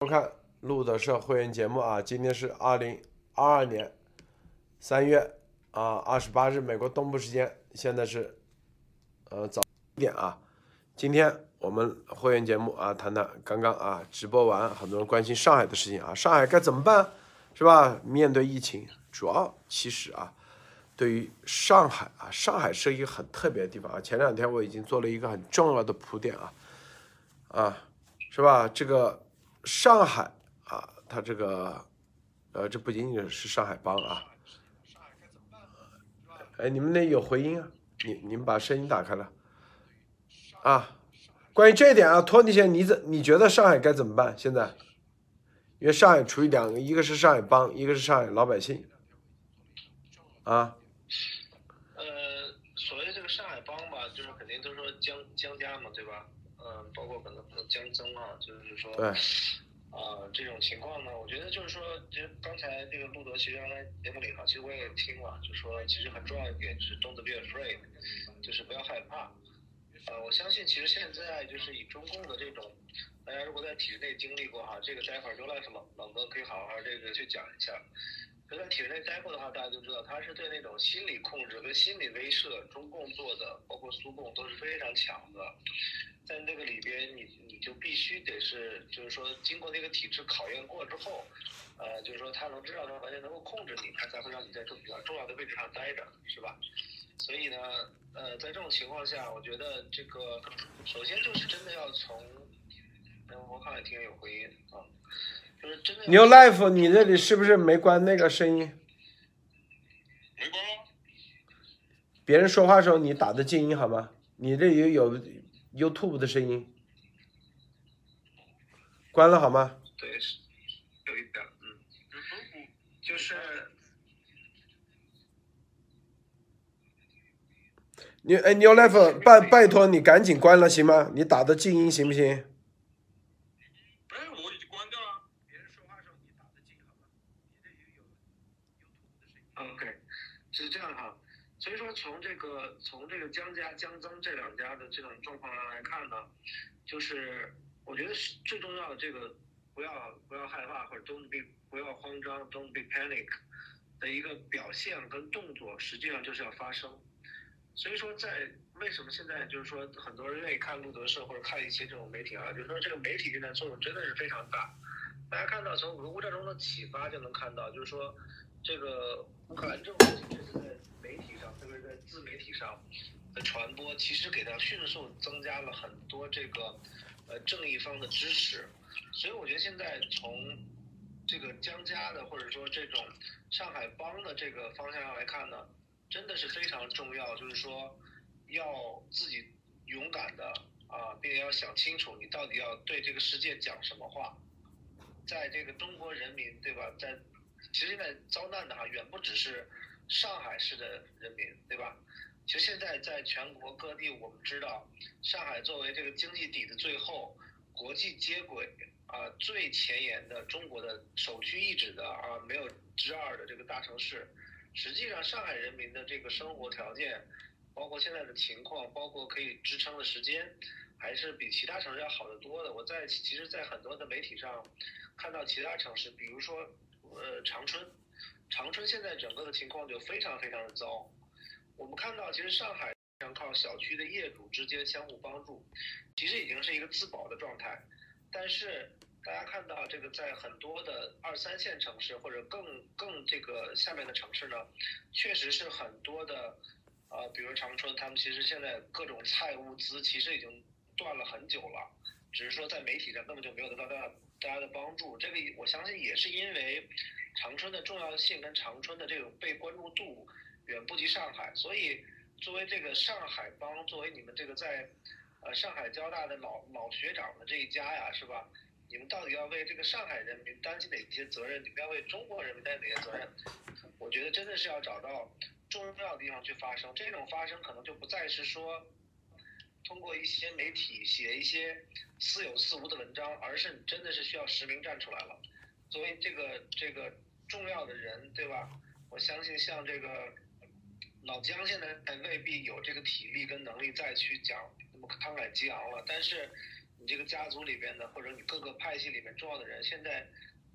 收看路德社会员节目啊，今天是二零二二年三月啊二十八日，美国东部时间，现在是呃早一点啊。今天我们会员节目啊，谈谈刚刚啊直播完，很多人关心上海的事情啊，上海该怎么办，是吧？面对疫情，主要其实啊，对于上海啊，上海是一个很特别的地方啊。前两天我已经做了一个很重要的铺垫啊，啊，是吧？这个上海啊，它这个呃，这不仅仅是上海帮啊。哎，你们那有回音啊？你你们把声音打开了啊？关于这一点啊，托尼先生，你怎你觉得上海该怎么办？现在，因为上海处于两个，一个是上海帮，一个是上海老百姓啊。呃，所谓这个上海帮吧，就是肯定都说江江家嘛，对吧？嗯、包括可能可能江增啊，就是说，对啊、这种情况呢，我觉得就是说，其实刚才这个路德其实刚才节目里哈，其实我也听了，就说其实很重要一点就是 don't be afraid，就是不要害怕。呃，我相信其实现在就是以中共的这种，大家如果在体制内经历过哈，这个待会儿刘老师老老哥可以好好这个去讲一下。就在体制内待过的话，大家就知道他是对那种心理控制跟心理威慑，中共做的，包括苏共都是非常强的。在那个里边，你你就必须得是，就是说经过那个体制考验过之后，呃，就是说他能知道他完全能够控制你，他才会让你在这比较重要的位置上待着，是吧？所以呢，呃，在这种情况下，我觉得这个首先就是真的要从，我看也听有回音啊，New Life，你这里是不是没关那个声音？没关啊，别人说话的时候你打的静音好吗？你这里有 YouTube 的声音，关了好吗？对，是有一点，嗯，就是你哎，New Life，拜拜托你赶紧关了行吗？你打的静音行不行？哎，我已经关掉了。别人说话的时候你打的静好吗？你这里有 YouTube 的声音。OK，是这样哈。所以说，从这个从这个江家、江增这两家的这种状况上来看呢，就是我觉得是最重要的这个不要不要害怕或者 don't be 不要慌张 don't be panic 的一个表现跟动作，实际上就是要发生。所以说在，为什么现在就是说很多人愿意看路德社或者看一些这种媒体啊，就是说这个媒体现在作用真的是非常大。大家看到从俄乌战争的启发就能看到，就是说这个乌克兰政府其实是在媒体上，特别是在自媒体上的传播，其实给它迅速增加了很多这个呃正义方的支持。所以我觉得现在从这个江家的或者说这种上海帮的这个方向上来看呢，真的是非常重要，就是说要自己勇敢的啊，并且要想清楚你到底要对这个世界讲什么话。在这个中国人民，对吧？在其实现在遭难的哈，远不只是上海市的人民，对吧？其实现在在全国各地，我们知道，上海作为这个经济底的最后，国际接轨啊最前沿的中国的首屈一指的啊没有之二的这个大城市，实际上上海人民的这个生活条件，包括现在的情况，包括可以支撑的时间，还是比其他城市要好得多的。我在其实，在很多的媒体上看到其他城市，比如说呃长春，长春现在整个的情况就非常非常的糟。我们看到，其实上海上靠小区的业主之间相互帮助，其实已经是一个自保的状态。但是大家看到这个在很多的二三线城市或者更更这个下面的城市呢，确实是很多的，呃，比如长春，他们其实现在各种菜物资其实已经断了很久了，只是说在媒体上根本就没有得到大大家的帮助。这个我相信也是因为长春的重要性跟长春的这种被关注度远不及上海，所以作为这个上海帮，作为你们这个在呃上海交大的老老学长的这一家呀，是吧？你们到底要为这个上海人民担起哪些责任？你们要为中国人民担哪些责任？我觉得真的是要找到重要的地方去发声。这种发声可能就不再是说通过一些媒体写一些似有似无的文章，而是你真的是需要实名站出来了。作为这个这个重要的人，对吧？我相信像这个老姜现在还未必有这个体力跟能力再去讲那么慷慨激昂了，但是你这个家族里边的或者你各个派系里面重要的人，现在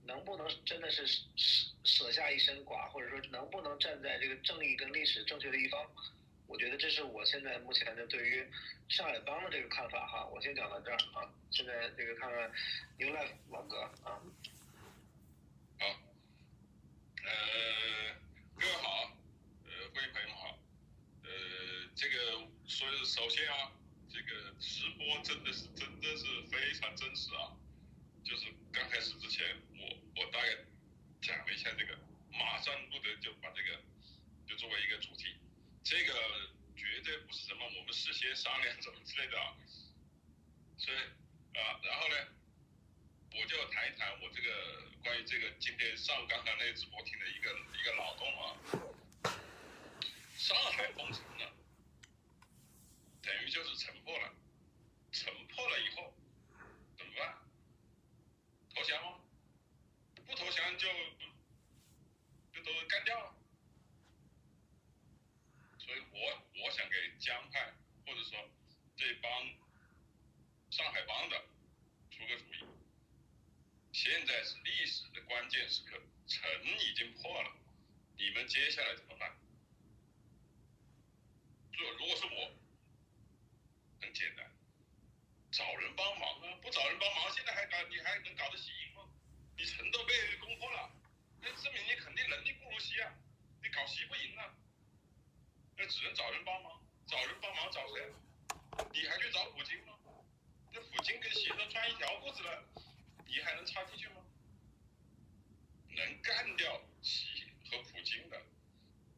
能不能真的是舍舍下一身剐，或者说能不能站在这个正义跟历史正确的一方？我觉得这是我现在目前的对于上海帮的这个看法哈。我先讲到这儿啊，现在这个看看 New Life 老哥啊。好，呃，各位好，呃，各位朋友好，呃，这个所以首先啊，这个直播真的是真的是非常真实啊，就是刚开始之前，我我大概讲了一下这个，马上不得就把这个就作为一个主题，这个绝对不是什么我们事先商量怎么之类的啊，所以啊，然后呢，我就谈一谈我这个关于这个今天上午刚才那直播厅的一个一个脑洞啊。上海封城了，等于就是城破了，城破了以后怎么办？投降吗？不投降就就都干掉了。我我想给江派或者说这帮上海帮的出个主意。现在是历史的关键时刻，城已经破了，你们接下来怎么办？就如果是我，很简单，找人帮忙啊！不找人帮忙，现在还搞你还能搞得起赢吗？你城都被攻破了，那证明你肯定能力不如西啊！你搞西不赢啊！那只能找人帮忙，找人帮忙找谁？你还去找普京吗？那普京跟习都穿一条裤子了，你还能插进去吗？能干掉习和普京的，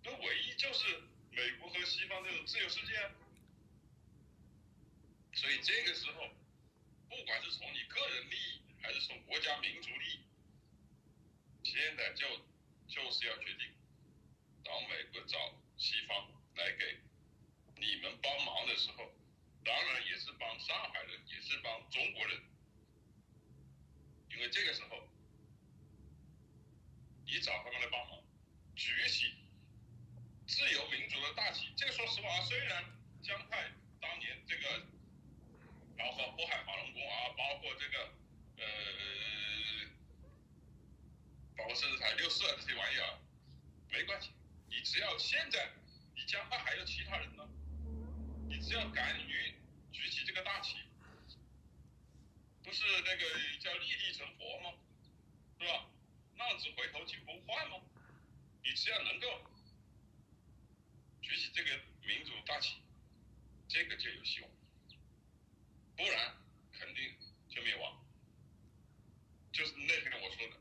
那唯一就是美国和西方这种自由世界。所以这个时候，不管是从你个人利益，还是从国家民族利益，现在就就是要决定，找美国找西方来给你们帮忙的时候，当然也是帮上海人，也是帮中国人，因为这个时候，你找他们来帮忙，举起自由民主的大旗。这个说实话，虽然江派当年这个，包括渤海马龙宫啊，包括这个呃，包括甚至台六四啊这些玩意儿，没关系，你只要现在你江派还有其他人呢，你只要敢于举起这个大旗，不是那个叫立地成佛吗？是吧？浪子回头金不换吗？你只要能够举起这个民主大旗，这个就有希望，不然肯定就灭亡。就是那天我说的，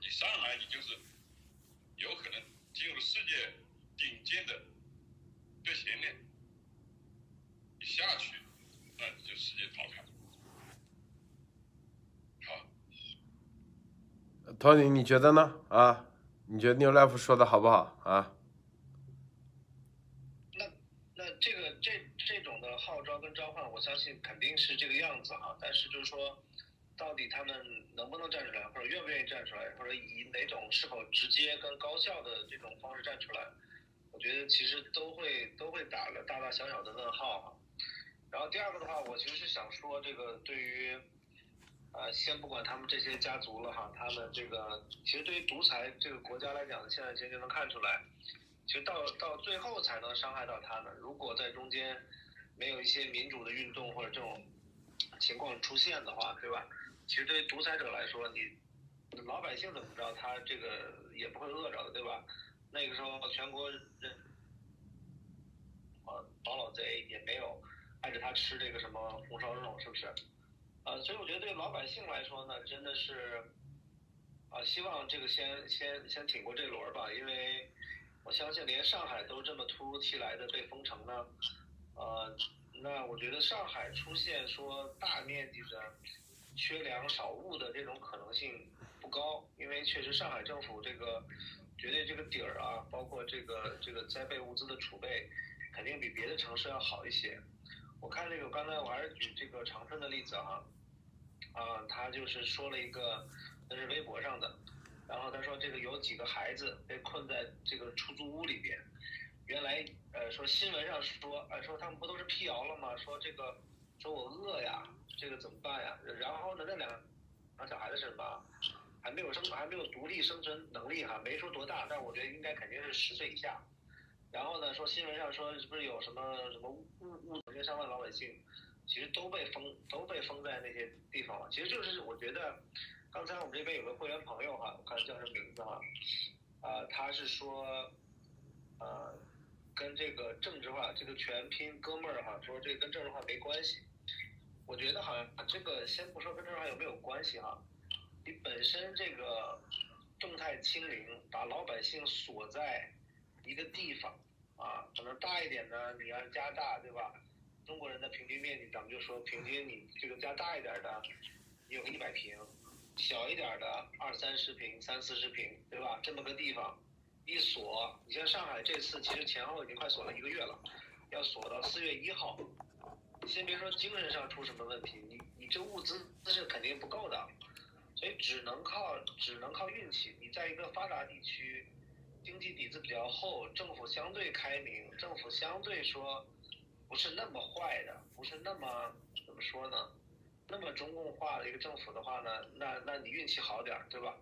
你上来你就是有可能进入世界顶尖的最前面，你下去，那你就直接淘汰。好。托尼，你觉得呢？啊，你觉得 New Life 说的好不好啊？那那这个这这种的号召跟召唤，我相信肯定是这个样子哈。但是就是说，到底他们能不能站出来，或者愿不愿意站出来，或者以哪种是否直接跟高效的这种方式站出来，我觉得其实都会都会打了大大小小的问号哈。然后第二个的话，我其实是想说这个对于。呃，先不管他们这些家族了哈，他们这个其实对于独裁这个国家来讲，现在其实就能看出来，其实到到最后才能伤害到他们。如果在中间没有一些民主的运动或者这种情况出现的话，对吧？其实对于独裁者来说，你老百姓怎么着，他这个也不会饿着的，对吧？那个时候全国人，呃，王老贼也没有挨着他吃这个什么红烧肉，是不是？呃，所以我觉得对老百姓来说呢，真的是，啊，希望这个先先先挺过这轮吧，因为我相信连上海都这么突如其来的被封城呢，呃，那我觉得上海出现说大面积的缺粮少物的这种可能性不高，因为确实上海政府这个绝对这个底儿啊，包括这个这个灾备物资的储备，肯定比别的城市要好一些。我看这个刚才我还是举这个长春的例子哈。啊，他就是说了一个，那是微博上的，然后他说这个有几个孩子被困在这个出租屋里边，原来呃说新闻上说，呃说他们不都是辟谣了吗？说这个说我饿呀，这个怎么办呀？然后呢，那两个小孩子是什么？还没有生，还没有独立生存能力哈，没说多大，但我觉得应该肯定是十岁以下。然后呢，说新闻上说是不是有什么什么误误误上万老百姓，其实都被封都被封在那些地方了。其实就是我觉得，刚才我们这边有个会员朋友哈，我看叫什么名字哈，啊，他是说，呃，跟这个政治化这个全拼哥们儿哈，说这跟政治化没关系。我觉得好像这个先不说跟政治化有没有关系哈，你本身这个动态清零，把老百姓锁在一个地方。啊，可能大一点呢你要加大，对吧？中国人的平均面积，咱们就说平均你这个加大一点的，你有一百平，小一点的二三十平、三四十平，对吧？这么个地方一锁，你像上海这次其实前后已经快锁了一个月了，要锁到四月一号。先别说精神上出什么问题，你你这物资是肯定不够的，只能靠只能靠运气。你在一个发达地区。经济底子比较厚，政府相对开明，政府相对说不是那么坏的，不是那么怎么说呢？那么中共化的一个政府的话呢，那那你运气好点儿，对吧？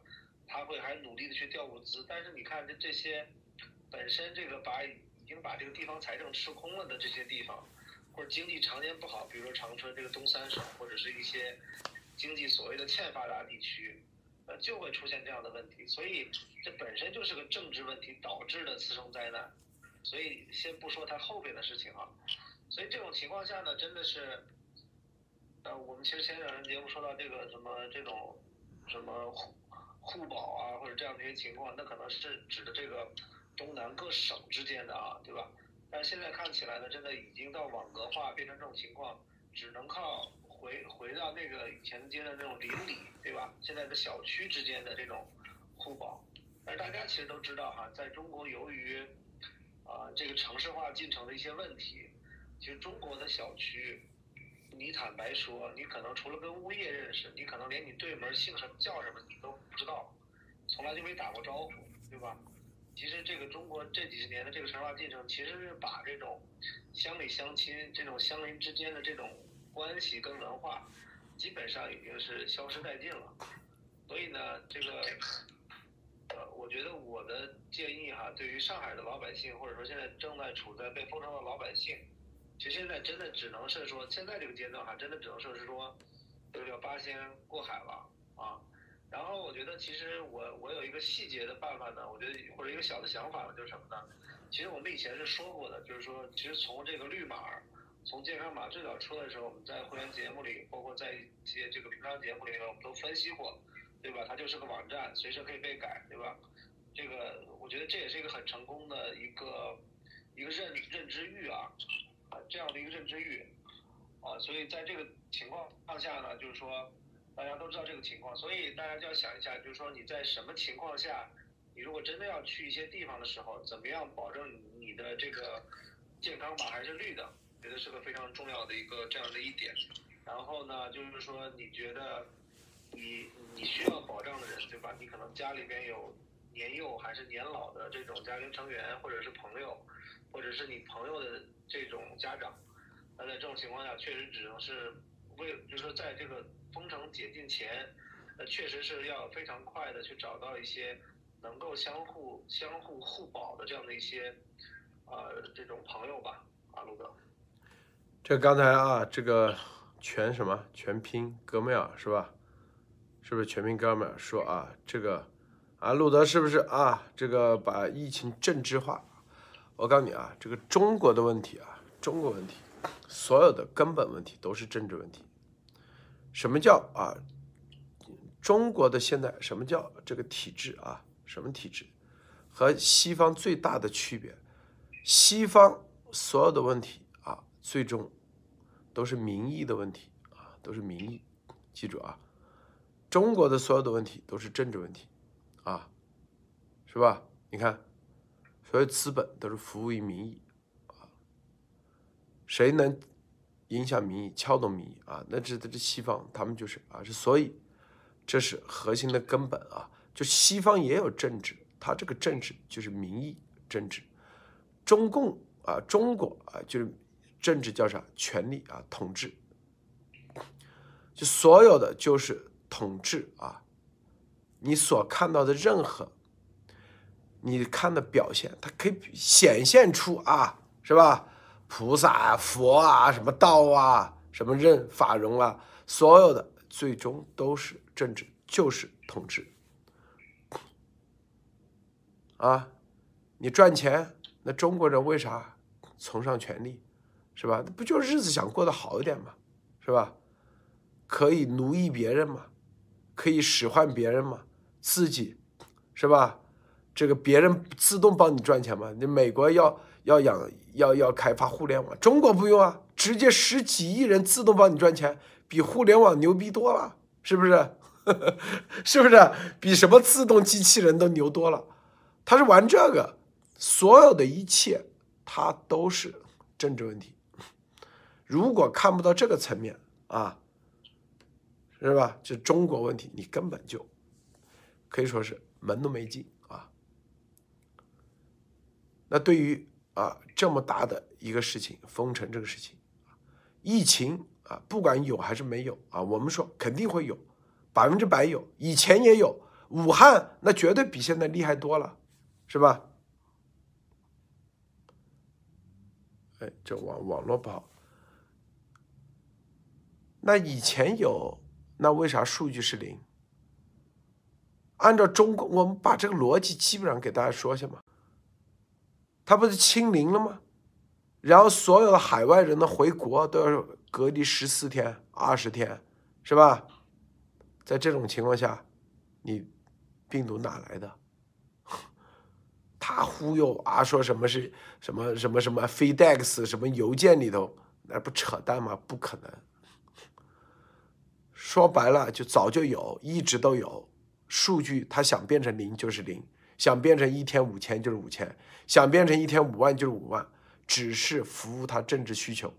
他会还努力的去调物资，但是你看这这些本身这个把已经把这个地方财政吃空了的这些地方，或者经济常年不好，比如说长春这个东三省，或者是一些经济所谓的欠发达地区。呃，就会出现这样的问题，所以这本身就是个政治问题导致的次生灾难，所以先不说它后边的事情啊，所以这种情况下呢，真的是，呃，我们其实前两天节目说到这个什么这种什么互互保啊，或者这样的一些情况，那可能是指的这个东南各省之间的啊，对吧？但现在看起来呢，真的已经到网格化，变成这种情况，只能靠。回回到那个以前的阶段那种邻里，对吧？现在的小区之间的这种互保，而大家其实都知道哈，在中国由于啊这个城市化进程的一些问题，其实中国的小区，你坦白说，你可能除了跟物业认识，你可能连你对门姓什么叫什么你都不知道，从来就没打过招呼，对吧？其实这个中国这几十年的这个城市化进程，其实是把这种乡里乡亲、这种乡邻之间的这种。关系跟文化基本上已经是消失殆尽了，所以呢，这个呃，我觉得我的建议哈，对于上海的老百姓，或者说现在正在处在被封城的老百姓，其实现在真的只能是说，现在这个阶段哈，真的只能说是说，就叫八仙过海了啊。然后我觉得，其实我我有一个细节的办法呢，我觉得或者一个小的想法呢，就是什么呢？其实我们以前是说过的，就是说，其实从这个绿码。从健康码最早出来的时候，我们在会员节目里，包括在一些这个平常节目里面，我们都分析过，对吧？它就是个网站，随时可以被改，对吧？这个我觉得这也是一个很成功的一个一个认认知域啊，这样的一个认知域啊，所以在这个情况况下呢，就是说大家都知道这个情况，所以大家就要想一下，就是说你在什么情况下，你如果真的要去一些地方的时候，怎么样保证你的这个健康码还是绿的？觉得是个非常重要的一个这样的一点，然后呢，就是说你觉得你你需要保障的人，对吧？你可能家里边有年幼还是年老的这种家庭成员，或者是朋友，或者是你朋友的这种家长，那在这种情况下，确实只能是为，就是说在这个封城解禁前，那确实是要非常快的去找到一些能够相互相互互保的这样的一些呃这种朋友吧，啊，陆哥。这刚才啊，这个全什么全拼哥们儿是吧？是不是全拼哥们儿说啊？这个啊，路德是不是啊？这个把疫情政治化？我告诉你啊，这个中国的问题啊，中国问题，所有的根本问题都是政治问题。什么叫啊？中国的现在什么叫这个体制啊？什么体制？和西方最大的区别，西方所有的问题。最终都是民意的问题啊，都是民意。记住啊，中国的所有的问题都是政治问题啊，是吧？你看，所有资本都是服务于民意啊。谁能影响民意、撬动民意啊？那这这这西方他们就是啊，是所以这是核心的根本啊。就西方也有政治，它这个政治就是民意政治。中共啊，中国啊，就是。政治叫啥？权力啊，统治，就所有的就是统治啊，你所看到的任何，你看的表现，它可以显现出啊，是吧？菩萨啊、佛啊、什么道啊、什么任法融啊，所有的最终都是政治，就是统治。啊，你赚钱，那中国人为啥崇尚权力，是吧？不就日子想过得好一点嘛，是吧？可以奴役别人嘛，可以使唤别人嘛，自己，是吧？这个别人自动帮你赚钱嘛？你美国要要养要要开发互联网，中国不用啊，直接十几亿人自动帮你赚钱，比互联网牛逼多了，是不是？是不是比什么自动机器人都牛多了？他是玩这个，所有的一切，他都是政治问题。如果看不到这个层面啊，是吧？就中国问题，你根本就可以说是门都没进啊。那对于啊这么大的一个事情，封城这个事情，疫情啊，不管有还是没有啊，我们说肯定会有，百分之百有，以前也有，武汉那绝对比现在厉害多了。是吧？哎，这网网络不好。那以前有，那为啥数据是零？按照中国，我们把这个逻辑基本上给大家说一下嘛。他不是清零了吗？然后所有的海外人呢回国都要隔离十四天、二十天，是吧？在这种情况下，你病毒哪来的？他忽悠啊，说什么是什么什么什么 FedEx 什么邮件里头，那不扯淡吗？不可能。说白了，就早就有，一直都有数据。他想变成零就是零，想变成一天五千就是五千，想变成一天五万就是五万，只是服务他政治需求。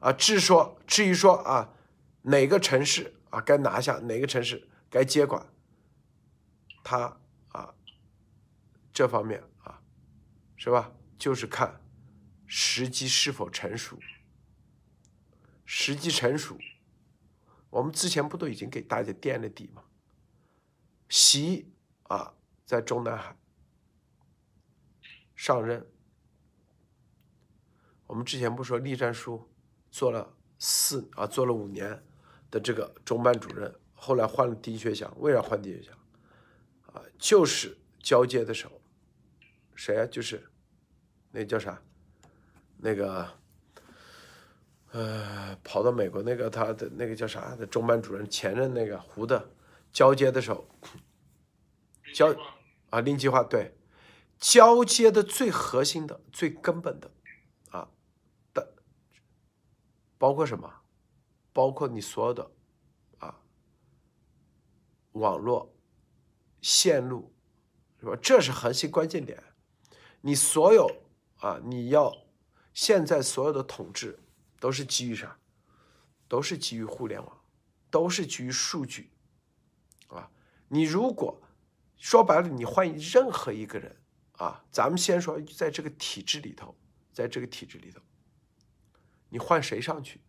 啊，至说至于说啊，哪个城市啊该拿下，哪个城市该接管，他啊。这方面啊，是吧？就是看时机是否成熟。时机成熟，我们之前不都已经给大家垫了底吗？习啊，在中南海上任，我们之前不说栗战书做了四啊，做了五年的这个中办主任，后来换了丁薛祥，为啥换丁薛祥？啊，就是交接的时候。谁啊？就是，那叫啥？那个，呃，跑到美国那个他的那个叫啥的中班主任，前任那个胡的，交接的时候，交啊，另计划对，交接的最核心的、最根本的啊的，包括什么？包括你所有的啊网络线路，是吧？这是核心关键点。你所有啊，你要现在所有的统治都是基于啥？都是基于互联网，都是基于数据啊。你如果说白了，你换任何一个人啊，咱们先说在这个体制里头，在这个体制里头，你换谁上去，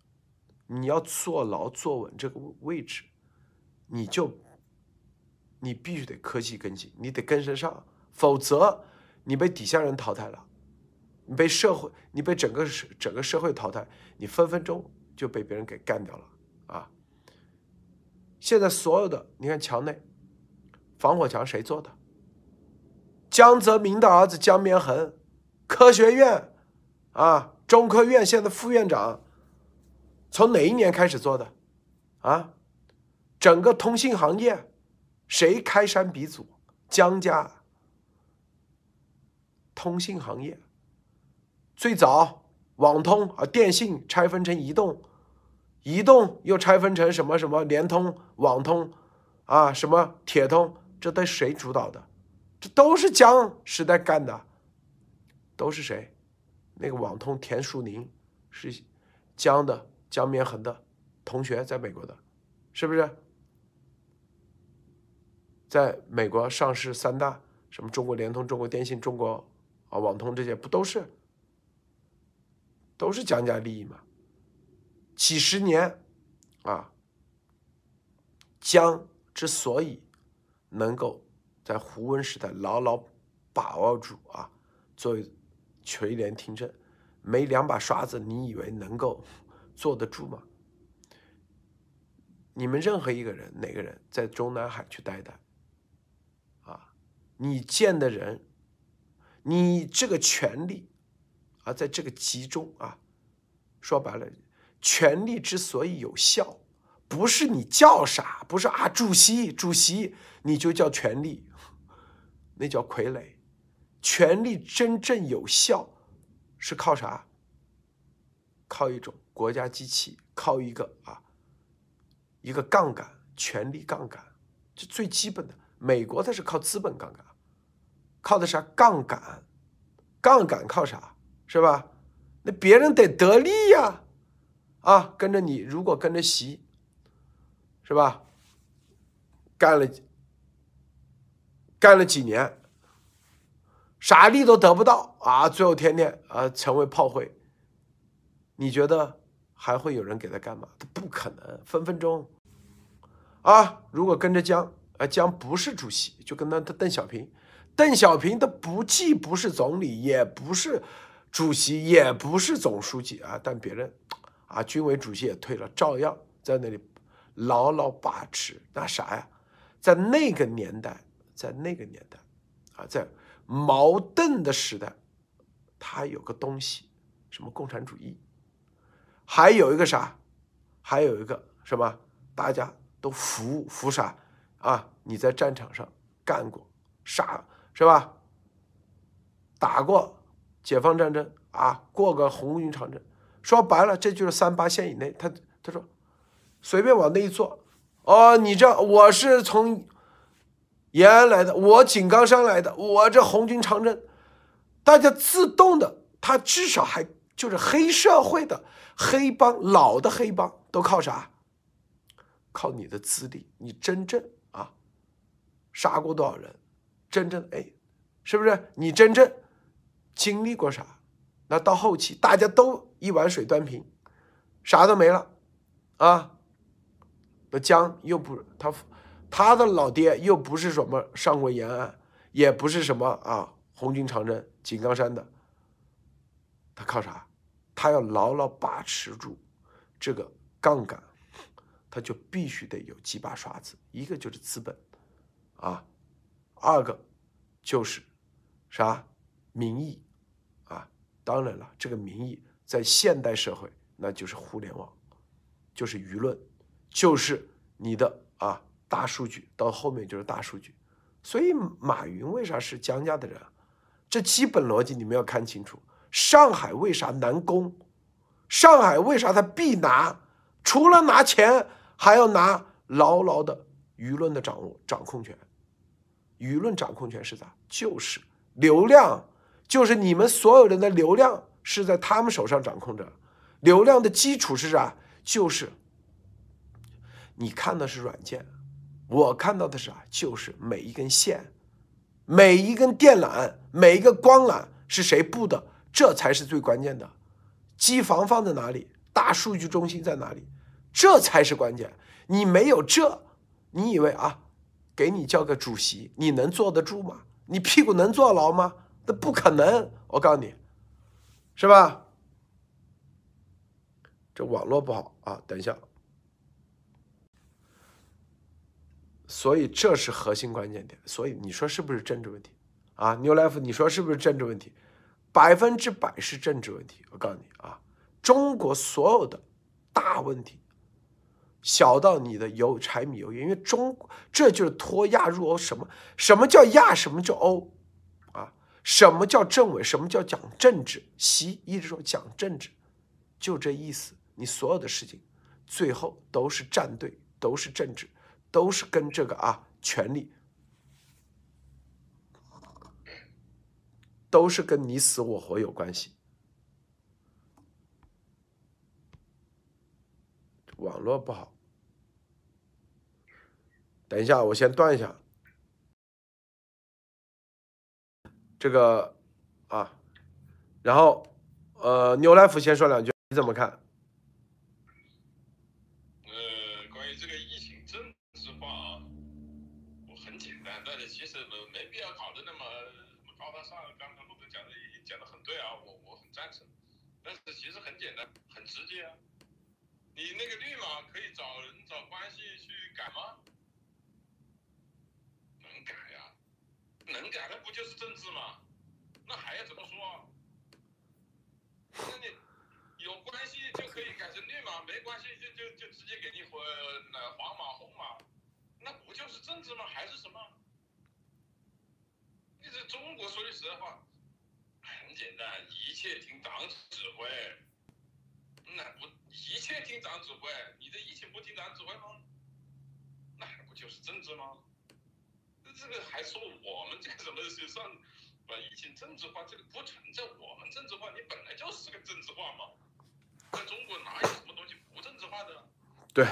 你要坐牢坐稳这个位置，你就你必须得科技跟进，你得跟得上，否则。你被底下人淘汰了，你被社会，你被整个整个社会淘汰，你分分钟就被别人给干掉了啊！现在所有的，你看墙内防火墙谁做的？江泽民的儿子江绵恒，科学院啊，中科院现在副院长，从哪一年开始做的？啊，整个通信行业谁开山鼻祖？江家。通信行业最早，网通啊，电信拆分成移动，移动又拆分成什么什么联通、网通啊，什么铁通，这都谁主导的？这都是江时代干的，都是谁？那个网通田树宁是江的江绵恒的同学，在美国的，是不是？在美国上市三大，什么中国联通、中国电信、中国。啊，网通这些不都是，都是江家利益嘛？几十年，啊，江之所以能够在胡温时代牢牢把握住啊，作为垂帘听政，没两把刷子，你以为能够坐得住吗？你们任何一个人，哪个人在中南海去待待，啊，你见的人，你这个权力啊，在这个集中啊，说白了，权力之所以有效，不是你叫啥，不是啊，主席，主席，你就叫权力，那叫傀儡。权力真正有效是靠啥？靠一种国家机器，靠一个啊。一个杠杆，权力杠杆，这最基本的。美国它是靠资本杠杆，靠的啥？杠杆，杠杆靠啥？是吧？那别人得得利呀，啊，跟着你，如果跟着习，是吧？干了，干了几年，啥利都得不到啊，最后天天啊成为炮灰。你觉得？还会有人给他干嘛？他不可能，分分钟，啊！如果跟着江，啊，江不是主席，就跟他他邓小平，邓小平他不既不是总理，也不是主席，也不是总书记啊，但别人，啊，军委主席也退了，照样在那里牢牢把持。那啥呀？在那个年代，在那个年代，啊，在矛盾的时代，他有个东西，什么共产主义。还有一个啥？还有一个什么？大家都服服啥啊？你在战场上干过，杀是吧？打过解放战争啊，过个红军长征。说白了，这就是三八线以内。他他说，随便往那一坐，哦，你这我是从延安来的，我井冈山来的，我这红军长征，大家自动的，他至少还就是黑社会的。黑帮老的黑帮都靠啥？靠你的资历，你真正啊杀过多少人？真正哎，是不是？你真正经历过啥？那到后期大家都一碗水端平，啥都没了啊。那江又不他他的老爹又不是什么上过延安，也不是什么啊红军长征井冈山的，他靠啥？他要牢牢把持住这个杠杆，他就必须得有几把刷子，一个就是资本，啊，二个就是啥民意，啊，当然了，这个民意在现代社会那就是互联网，就是舆论，就是你的啊大数据，到后面就是大数据。所以马云为啥是江家的人？这基本逻辑你们要看清楚。上海为啥难攻？上海为啥他必拿？除了拿钱，还要拿牢牢的舆论的掌握、掌控权。舆论掌控权是啥？就是流量，就是你们所有人的流量是在他们手上掌控着。流量的基础是啥？就是你看的是软件，我看到的是啥？就是每一根线，每一根电缆，每一个光缆是谁布的？这才是最关键的，机房放在哪里？大数据中心在哪里？这才是关键。你没有这，你以为啊，给你叫个主席，你能坐得住吗？你屁股能坐牢吗？那不可能。我告诉你，是吧？这网络不好啊，等一下。所以这是核心关键点。所以你说是不是政治问题啊？New Life，你说是不是政治问题？百分之百是政治问题，我告诉你啊，中国所有的大问题，小到你的油柴米油盐，因为中这就是脱亚入欧。什么什么叫亚？什么叫欧？什么叫政委？什么叫讲政治？习一直说讲政治，就这意思。你所有的事情，最后都是站队，都是政治，都是跟这个啊权力。都是跟你死我活有关系。网络不好，等一下，我先断一下。这个啊然后呃牛来福先说两句你怎么看？呃关于这个疫情真实化啊我很简单但是其实没没必要搞得那么高大上刚才陆哥讲的讲的很对啊我我很赞成。但是其实很简单很直接啊。你那个绿码可以找人找关系去改吗？能改，的不就是政治吗？那还要怎么说？那你有关系就可以改成绿码，没关系就就就直接给你回那黄码红码，那不就是政治吗？还是什么？你这中国说句实在话，很简单，一切听党指挥。那不一切听党指挥，你这疫情不听党指挥吗？那还不就是政治吗？那这个还说我们这个什么是上把疫情政治化，这个不存在我们政治化，你本来就是个政治化嘛。在中国哪有什么东西不政治化的？对，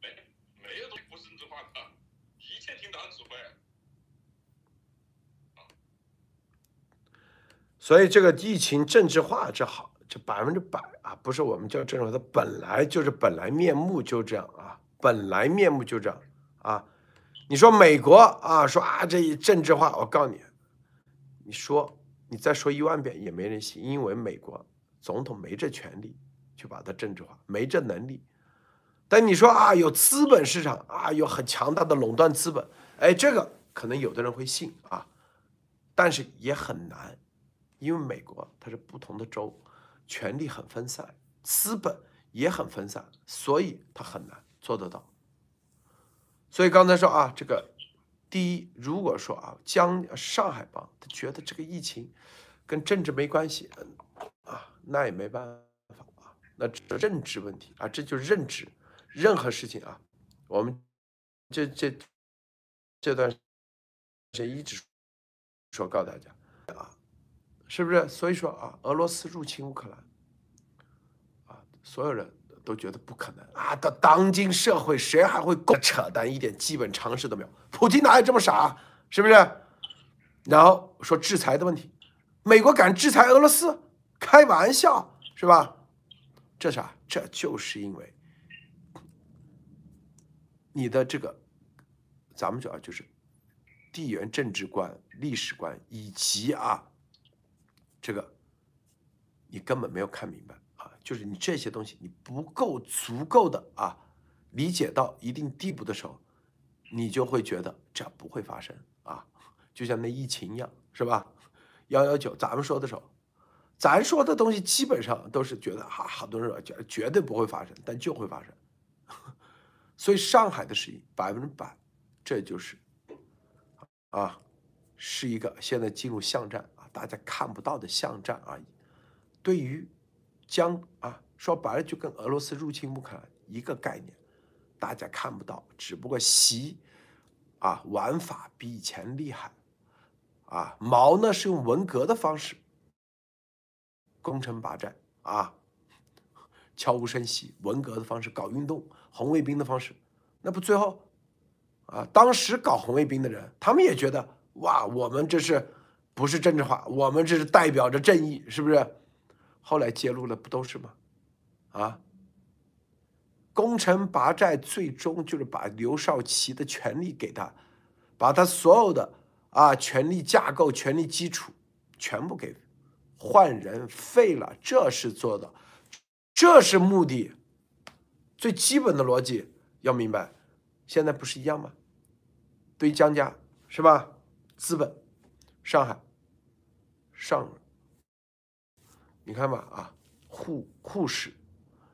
没没有东西不政治化的，一切听党指挥。所以这个疫情政治化，这好，这百分之百啊，不是我们叫政治化，它本来就是本来面目就这样啊，本来面目就这样啊。你说美国啊，说啊这一政治化，我告诉你，你说你再说一万遍也没人信，因为美国总统没这权利去把它政治化，没这能力。但你说啊，有资本市场啊，有很强大的垄断资本，哎，这个可能有的人会信啊，但是也很难。因为美国它是不同的州，权力很分散，资本也很分散，所以它很难做得到。所以刚才说啊，这个第一，如果说啊，江上海帮他觉得这个疫情跟政治没关系，嗯啊，那也没办法啊，那这认知问题啊，这就是认知。任何事情啊，我们这这这段时间一直说告诉大家啊。是不是？所以说啊，俄罗斯入侵乌克兰，啊，所有人都觉得不可能啊。到当今社会，谁还会扯淡？一点基本常识都没有。普京哪有这么傻？是不是？然后说制裁的问题，美国敢制裁俄罗斯？开玩笑是吧？这啥？这就是因为你的这个，咱们主要就是地缘政治观、历史观以及啊。这个你根本没有看明白！就是你这些东西你不够足够的啊，理解到一定地步的时候，你就会觉得这不会发生啊！就像那疫情一样，是吧？幺幺九，咱们说的时候，咱说的东西基本上都是觉得啊，好多人说绝绝对不会发生，但就会发生。所以上海的事情百分之百，这就是啊，是一个现在进入巷战啊。大家看不到的巷战而已。对于将啊，说白了就跟俄罗斯入侵乌克兰一个概念，大家看不到，只不过习啊玩法比以前厉害啊。毛呢是用文革的方式攻城拔寨啊，悄无声息，文革的方式搞运动，红卫兵的方式，那不最后啊，当时搞红卫兵的人，他们也觉得哇，我们这是。不是政治化，我们这是代表着正义，是不是？后来揭露了，不都是吗？啊，攻城拔寨，最终就是把刘少奇的权利给他，把他所有的啊权力架构、权力基础全部给换人废了，这是做的，这是目的。最基本的逻辑要明白，现在不是一样吗？对江家是吧？资本，上海。上，你看吧啊，沪沪市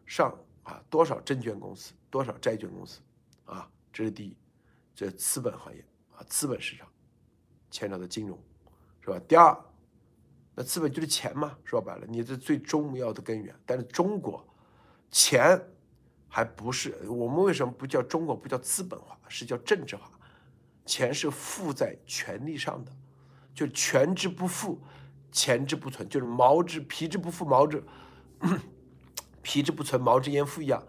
上啊，多少证券公司，多少债券公司啊，这是第一，这资本行业啊，资本市场牵扯到金融，是吧？第二，那资本就是钱嘛，说白了，你这最重要的根源。但是中国钱还不是我们为什么不叫中国不叫资本化，是叫政治化？钱是附在权力上的，就权之不附。钱之不存，就是毛之皮之不富，毛之 皮之不存，毛之焉附一样，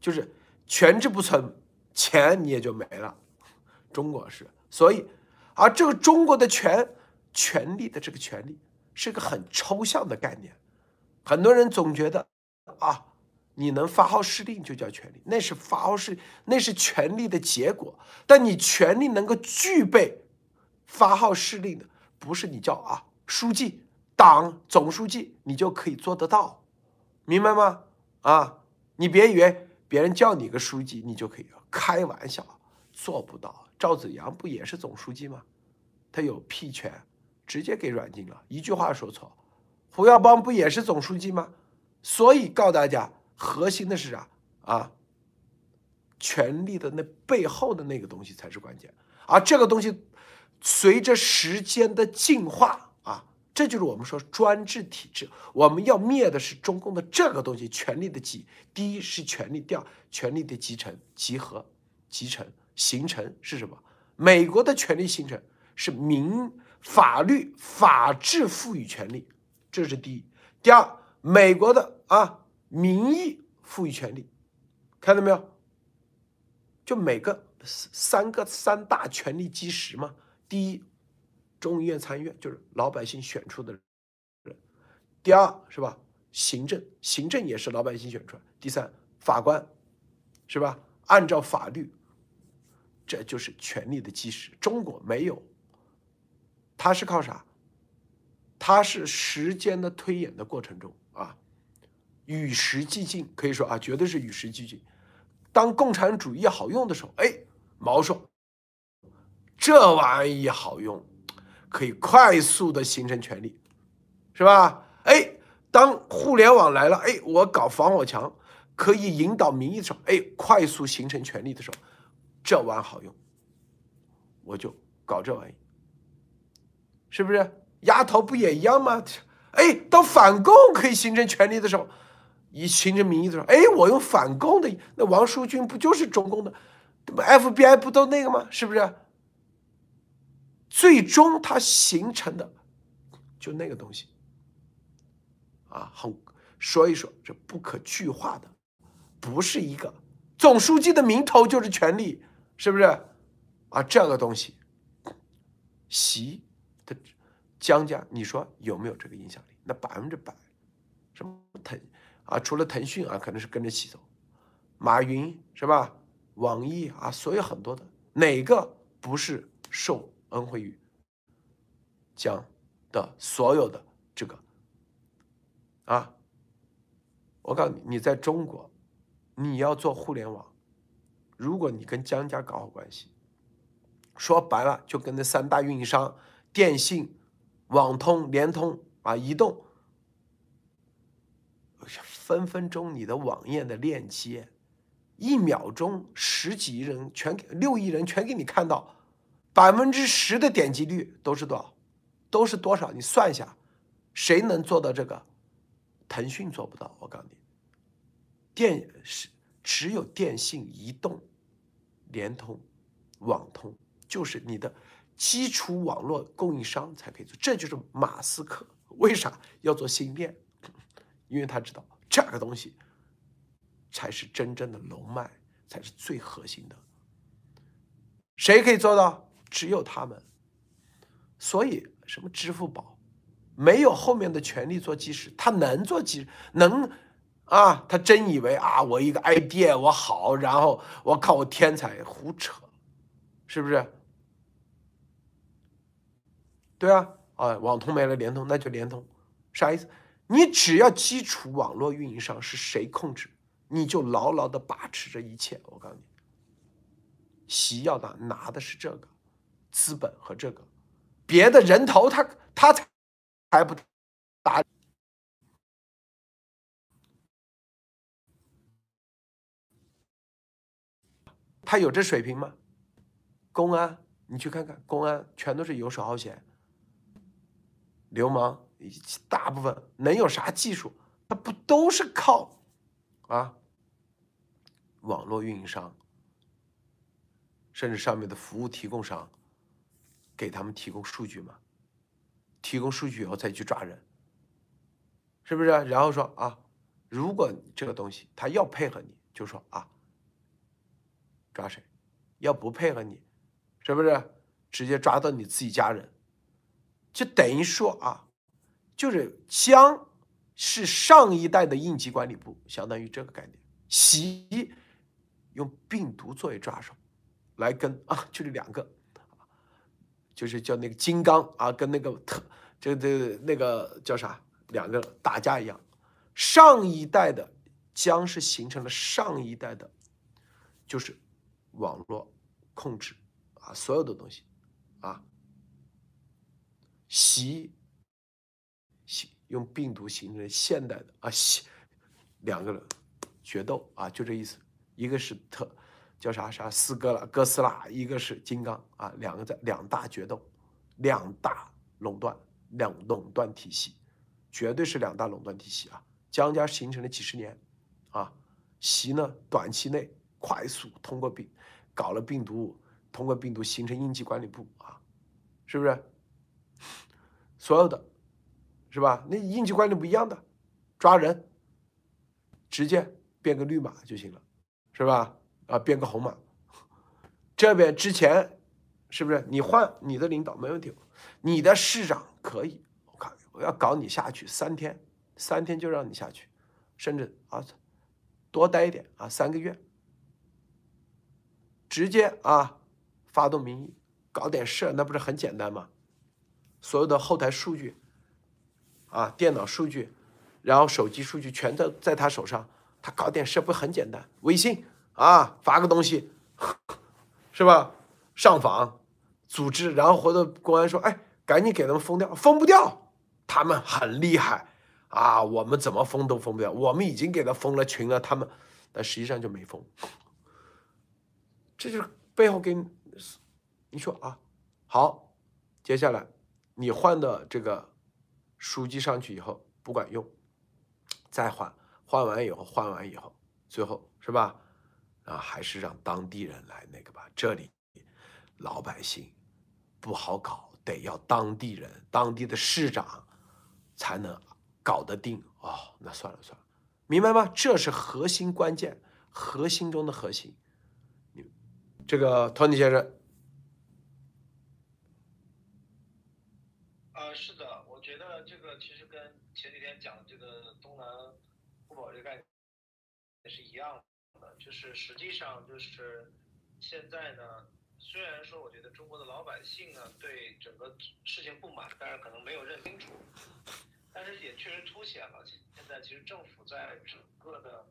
就是权之不存，钱你也就没了。中国是，所以，而这个中国的权，权力的这个权利，是个很抽象的概念。很多人总觉得啊，你能发号施令就叫权利，那是发号施，那是权力的结果。但你权力能够具备发号施令的，不是你叫啊书记、党总书记，你就可以做得到，明白吗？啊，你别以为别人叫你个书记，你就可以开玩笑，做不到。赵子阳不也是总书记吗？他有屁权，直接给软禁了，一句话说错。胡耀邦不也是总书记吗？所以告诉大家，核心的是啥啊？权力的那背后的那个东西才是关键，而这个东西随着时间的进化，这就是我们说专制体制。我们要灭的是中共的这个东西，权力的集。第一是权力第二，权力的集成、集合、集成、形成是什么？美国的权力形成是民法律、法治赋予权力，这是第一。第二，美国的啊民意赋予权力，看到没有？就每个三个三大权力基石嘛。第一，众议院、参议院就是老百姓选出的人；第二是吧，行政，行政也是老百姓选出来；第三，法官，是吧？按照法律，这就是权力的基石。中国没有，它是靠啥？它是时间的推演的过程中啊，与时俱进，可以说啊，绝对是与时俱进。当共产主义好用的时候，哎，毛说这玩意好用，可以快速的形成权力，是吧？哎，当互联网来了，哎，我搞防火墙可以引导民意的时候，哎，快速形成权力的时候，这玩意好用，我就搞这玩意，是不是？丫头不也一样吗？哎，当反共可以形成权力的时候。以形成民意的时候，哎，我用反共的，那王书军不就是中共的？FBI 不都那个吗？是不是？最终它形成的就那个东西啊，很所以说这不可具化的，不是一个总书记的名头就是权力，是不是？啊，这个东西，习的江家，你说有没有这个影响力？那百分之百，什么腾？啊，除了腾讯啊，可能是跟着起走，马云是吧？网易啊，所有很多的哪个不是受恩惠于江的所有的这个啊？我告诉你，你在中国，你要做互联网，如果你跟江家搞好关系，说白了就跟那三大运营商电信、网通、联通啊、移动。分分钟你的网页的链接，一秒钟十几亿人全给六亿人全给你看到，百分之十的点击率都是多少？都是多少？你算一下，谁能做到这个？腾讯做不到，我告诉你，电是只有电信、移动、联通、网通，就是你的基础网络供应商才可以做。这就是马斯克为啥要做芯片，因为他知道。这个东西才是真正的龙脉，才是最核心的。谁可以做到？只有他们。所以，什么支付宝没有后面的权利做基石，他能做基能啊？他真以为啊，我一个 idea 我好，然后我靠我天才，胡扯，是不是？对啊，啊，网通没了，联通那就联通，啥意思？你只要基础网络运营商是谁控制，你就牢牢的把持着一切。我告诉你，习要拿拿的是这个资本和这个别的人头，他他才还不打，他有这水平吗？公安，你去看看，公安全都是游手好闲，流氓。大部分能有啥技术？他不都是靠啊网络运营商，甚至上面的服务提供商给他们提供数据吗？提供数据以后再去抓人，是不是？然后说啊，如果这个东西他要配合你，就说啊抓谁？要不配合你，是不是直接抓到你自己家人？就等于说啊。就是江是上一代的应急管理部，相当于这个概念。习用病毒作为抓手，来跟啊，就是两个就是叫那个金刚啊，跟那个特这这那个叫啥，两个打架一样。上一代的将是形成了上一代的，就是网络控制啊，所有的东西啊，习形用病毒形成现代的啊，习两个人决斗啊，就这意思。一个是特叫啥啥斯哥拉哥斯拉，一个是金刚啊，两个在两大决斗，两大垄断，两垄断体系，绝对是两大垄断体系啊。江家形成了几十年，啊，习呢短期内快速通过病搞了病毒，通过病毒形成应急管理部啊，是不是？所有的，是吧？那应急管理不一样的，抓人，直接变个绿码就行了，是吧？啊，编个红码。这边之前是不是你换你的领导没问题？你的市长可以，我看我要搞你下去三天。三天就让你下去，甚至啊，多待一点啊，三个月，直接啊，发动民意，搞点事，那不是很简单吗？所有的后台数据，啊，电脑数据，然后手机数据全在在他手上，他搞点事不很简单？微信啊，发个东西，是吧？上访，组织，然后回头公安说，哎，赶紧给他们封掉，封不掉，他们很厉害。啊，我们怎么封都封不掉，我们已经给他封了群了，他们，但实际上就没封，这就是背后给你，你说啊，好，接下来你换的这个书记上去以后不管用，再换，换完以后换完以后，最后是吧？啊，还是让当地人来那个吧，这里老百姓不好搞，得要当地人，当地的市长才能。搞得定哦，那算了算了，明白吗？这是核心关键，核心中的核心。你这个托尼先生，呃，是的，我觉得这个其实跟前几天讲的这个东南互保这个概念也是一样的，就是实际上就是现在呢，虽然说我觉得中国的老百姓呢对整个事情不满，但是可能没有认清楚。但是也确实凸显了，现在其实政府在整个的，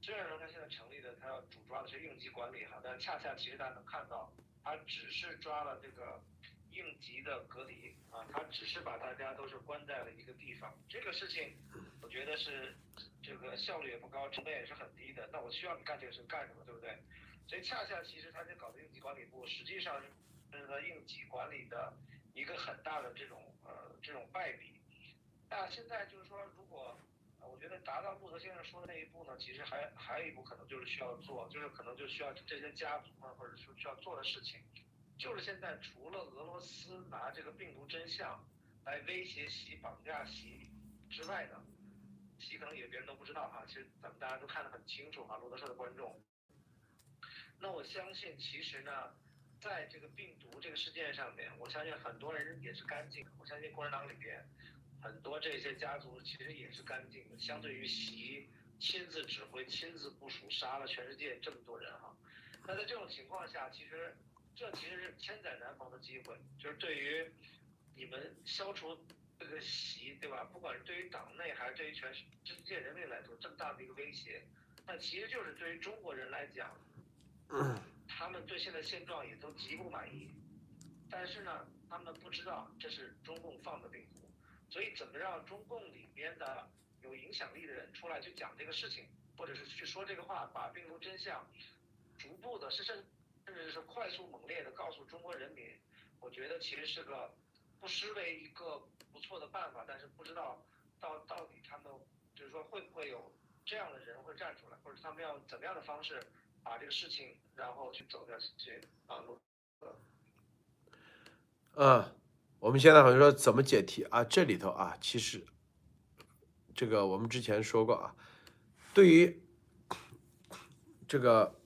虽然说他现在成立的，他要主抓的是应急管理哈，但恰恰其实大家能看到，他只是抓了这个应急的隔离啊，他只是把大家都是关在了一个地方，这个事情，我觉得是这个效率也不高，成本也是很低的。那我需要你干这个事干什么，对不对？所以恰恰其实他这搞的应急管理部，实际上是是应急管理的一个很大的这种呃这种败笔。那现在就是说，如果，我觉得达到路德先生说的那一步呢，其实还还有一步可能就是需要做，就是可能就需要这些家族啊，或者说需要做的事情，就是现在除了俄罗斯拿这个病毒真相来威胁习、绑架习之外呢，习可能也别人都不知道哈，其实咱们大家都看得很清楚哈，罗德社的观众。那我相信，其实呢，在这个病毒这个事件上面，我相信很多人也是干净，我相信共产党里边。很多这些家族其实也是干净的，相对于习亲自指挥、亲自部署，杀了全世界这么多人哈。那在这种情况下，其实这其实是千载难逢的机会，就是对于你们消除这个习，对吧？不管是对于党内还是对于全世界人民来说，这么大的一个威胁，那其实就是对于中国人来讲，他们对现在现状也都极不满意。但是呢，他们不知道这是中共放的病毒。所以，怎么让中共里边的有影响力的人出来去讲这个事情，或者是去说这个话，把病毒真相逐步的，甚甚甚至是快速猛烈的告诉中国人民，我觉得其实是个不失为一个不错的办法。但是不知道到到底他们就是说会不会有这样的人会站出来，或者他们要怎么样的方式把这个事情然后去走下去啊？嗯。我们现在好像说怎么解题啊？这里头啊，其实这个我们之前说过啊，对于这个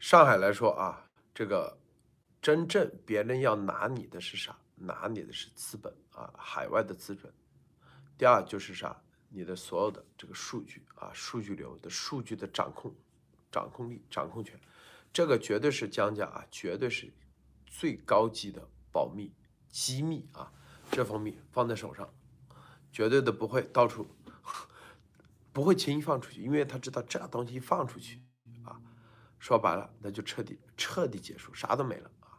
上海来说啊，这个真正别人要拿你的是啥？拿你的是资本啊，海外的资本。第二就是啥？你的所有的这个数据啊，数据流的数据的掌控、掌控力、掌控权，这个绝对是江家啊，绝对是。最高级的保密机密啊，这封密放在手上，绝对的不会到处，不会轻易放出去，因为他知道这东西放出去，说白了那就彻底彻底结束，啥都没了啊，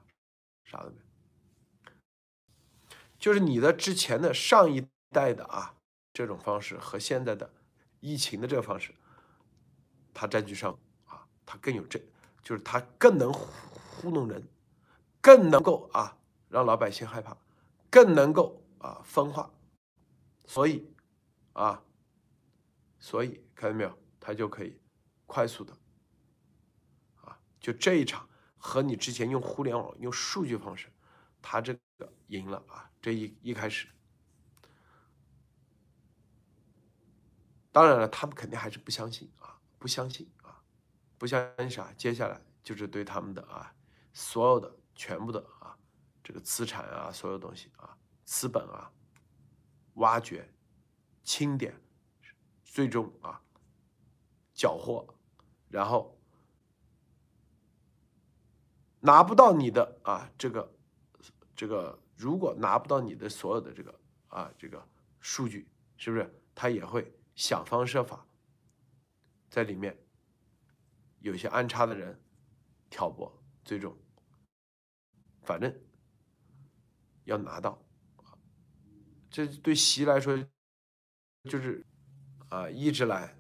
啥都没。就是你的之前的上一代的啊这种方式和现在的疫情的这个方式，它占据上啊，它更有这，就是它更能糊弄人，更能够啊让老百姓害怕，更能够啊分化，所以啊，所以看到没有，它就可以快速的，就这一场和你之前用互联网用数据方式，他这个赢了啊。这一一开始，当然了，他们肯定还是不相信啊，不相信啊，不相信啥？接下来就是对他们的啊，所有的全部的啊，这个资产啊，所有东西啊，资本啊，挖掘、清点，最终啊，缴获，然后拿不到你的啊，这个这个。如果拿不到你的所有的这个啊这个数据，是不是他也会想方设法在里面有些安插的人挑拨，最终反正要拿到，这对习来说就是啊一直来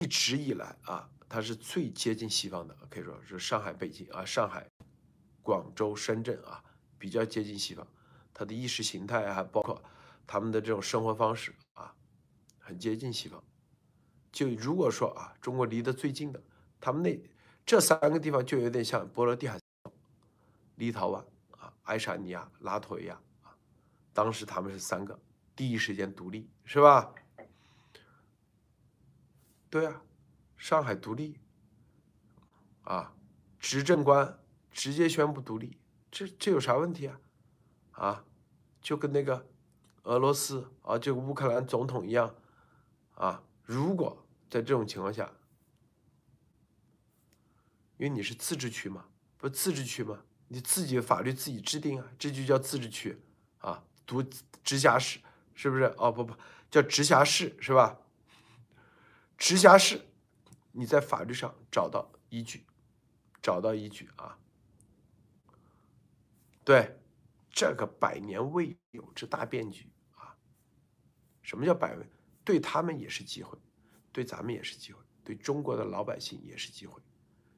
一直以来啊，它是最接近西方的，可以说是上海、北京啊，上海、广州、深圳啊。比较接近西方，它的意识形态还包括他们的这种生活方式啊，很接近西方。就如果说啊，中国离得最近的，他们那这三个地方就有点像波罗的海、立陶宛啊、爱沙尼亚、拉脱维亚啊，当时他们是三个第一时间独立，是吧？对啊，上海独立啊，执政官直接宣布独立。这这有啥问题啊？啊，就跟那个俄罗斯啊，这乌克兰总统一样啊。如果在这种情况下，因为你是自治区嘛，不自治区嘛，你自己的法律自己制定啊，这就叫自治区啊，独直辖市是不是？哦不不，叫直辖市是吧？直辖市，你在法律上找到依据，找到依据啊。对，这个百年未有之大变局啊！什么叫百年？对他们也是机会，对咱们也是机会，对中国的老百姓也是机会，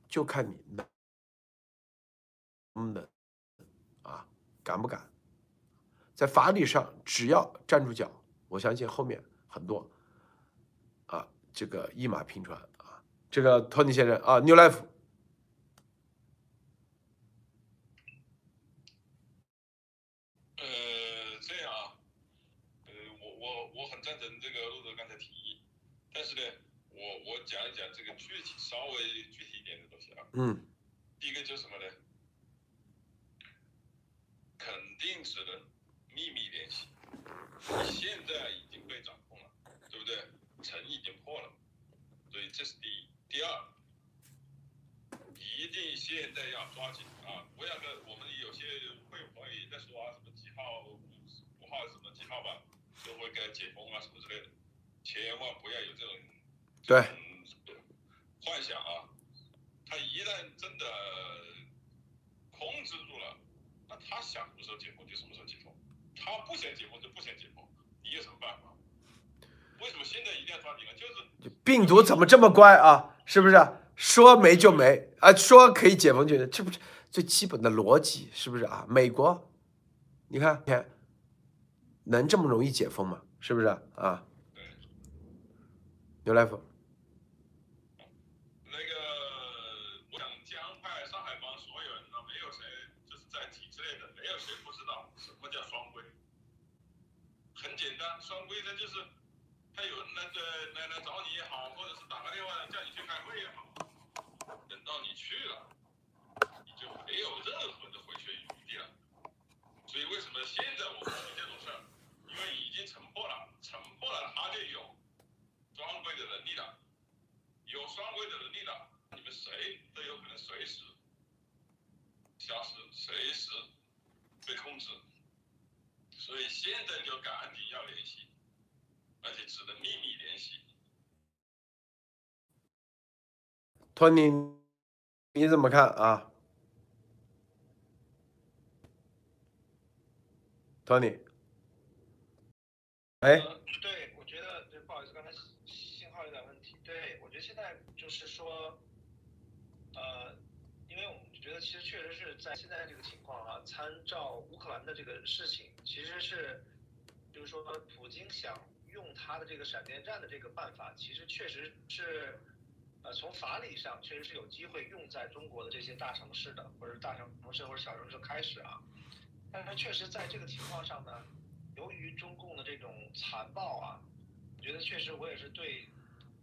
就看你能不能啊，敢不敢？在法理上，只要站住脚，我相信后面很多啊，这个一马平川！这个托尼先生啊，New Life。这样啊，呃，我我我很赞成这个骆驼刚才提议，但是呢，我我讲一讲这个具体稍微具体一点的东西啊。嗯。第一个就是什么呢？肯定只能秘密联系。现在已经被掌控了，对不对？城已经破了，所以这是第一。第二，一定现在要抓紧啊！不要跟我们有些会朋友也在说啊，什么几号、五号什么几号吧，都会该解封啊什么之类的，千万不要有这种。对。幻想啊，他一旦真的控制住了，那他想什么时候解封就什么时候解封，他不想解封就不想解封，你有什么办法？为什么现在一定要抓紧呢？就是病毒怎么这么乖啊？是不是说没就没啊？说可以解封就，这不是最基本的逻辑，是不是啊？美国，你看，你看能这么容易解封吗？是不是啊？对牛来福，那个，我想江派、上海帮所有人都，没有谁就是在体制内的，没有谁不知道什么叫双规。很简单，双规呢就是，他有那个来来找你也好，或者。电话叫你去开会也好，等到你去了，你就没有任何的回旋余地了。所以为什么现在我们这种事儿？因为已经沉破了，沉破了，他就有双规的能力了，有双规的能力了，你们谁都有可能随时消失，随时被控制。所以现在就赶紧要联系，而且只能秘密联系。托尼，你怎么看啊？托尼，哎，呃，对，我觉得，对，不好意思，刚才信号有点问题。对，我觉得现在就是说，呃，因为我们觉得其实确实是在现在这个情况啊，参照乌克兰的这个事情，其实是，就是说，普京想用他的这个闪电战的这个办法，其实确实是，呃，从法理上确实是有机会用在中国的这些大城市的，或者大城市或者小城市开始啊。但是确实在这个情况上呢，由于中共的这种残暴啊，我觉得确实我也是对，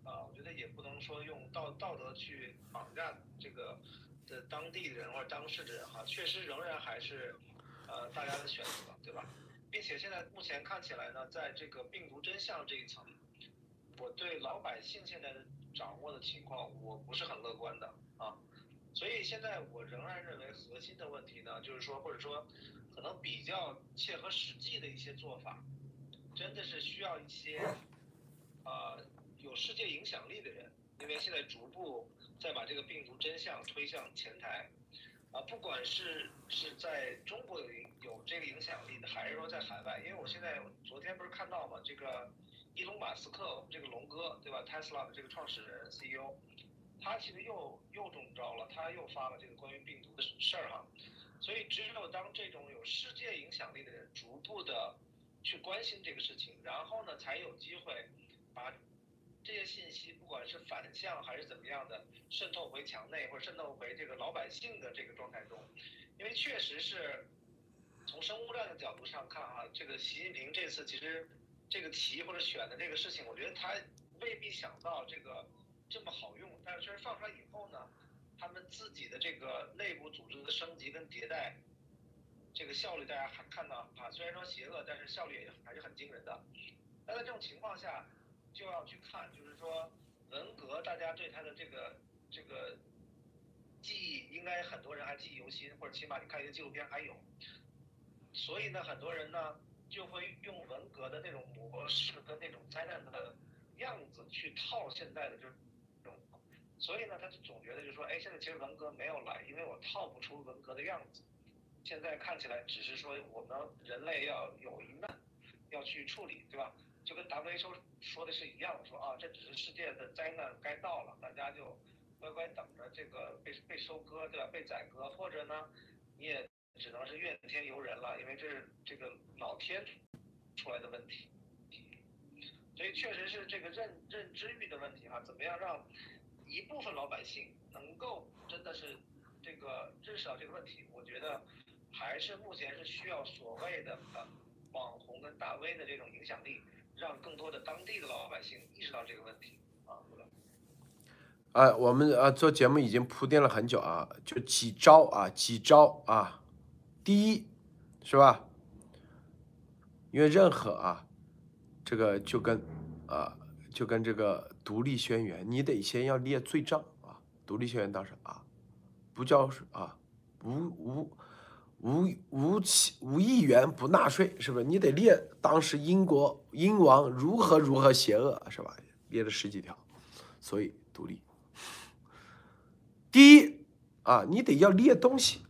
啊，我觉得也不能说用道道德去绑架这个的当地的人或者当事的人哈，确实仍然还是，呃，大家的选择，对吧？并且现在目前看起来呢，在这个病毒真相这一层，我对老百姓现在的掌握的情况，我不是很乐观的啊。所以现在我仍然认为核心的问题呢，就是说或者说。可能比较切合实际的一些做法，真的是需要一些，呃，有世界影响力的人，因为现在逐步在把这个病毒真相推向前台，啊，不管是是在中国有有这个影响力的，还是说在海外，因为我现在昨天不是看到嘛，这个伊隆马斯克这个龙哥对吧，Tesla 的这个创始人 CEO，他其实又又中招了，他又发了这个关于病毒的事儿哈。所以，只有当这种有世界影响力的人逐步的去关心这个事情，然后呢，才有机会把这些信息，不管是反向还是怎么样的，渗透回墙内或者渗透回这个老百姓的这个状态中。因为确实是从生物战的角度上看啊，这个习近平这次其实这个题或者选的这个事情，我觉得他未必想到这个这么好用，但是确实放出来以后呢。他们自己的这个内部组织的升级跟迭代，这个效率大家还看到啊，虽然说邪恶，但是效率也还是很惊人的。那在这种情况下，就要去看，就是说文革，大家对他的这个这个记忆，应该很多人还记忆犹新，或者起码你看一些纪录片还有。所以呢，很多人呢就会用文革模式跟那种灾难的样子去套现在的这种。所以呢，他就总觉得就是说，哎，现在其实文革没有来，因为我套不出文革的样子。现在看起来只是说我们人类要有一难，要去处理，对吧？就跟 WHO 说的是一样，说啊，这只是世界的灾难该到了，大家就乖乖等着这个被被收割，对吧？被宰割，或者呢，你也只能是怨天尤人了，因为这是这个老天出来的问题。所以确实是这个认认知欲的问题哈，怎么样让？一部分老百姓能够真的是这个认识到这个问题，我觉得还是目前是需要所谓的网红跟大 V 的这种影响力，让更多的当地的老百姓意识到这个问题啊。啊，我们啊做节目已经铺垫了很久啊，就几招啊，几招啊。第一，是吧？因为任何啊，这个就跟啊。就跟这个独立宣言，你得先要列罪状啊。独立宣言当时啊，不交税啊，无无无无其无议员不纳税，是不是？你得列当时英国英王如何如何邪恶，是吧？列了十几条，所以独立。第一啊，你得要列东西，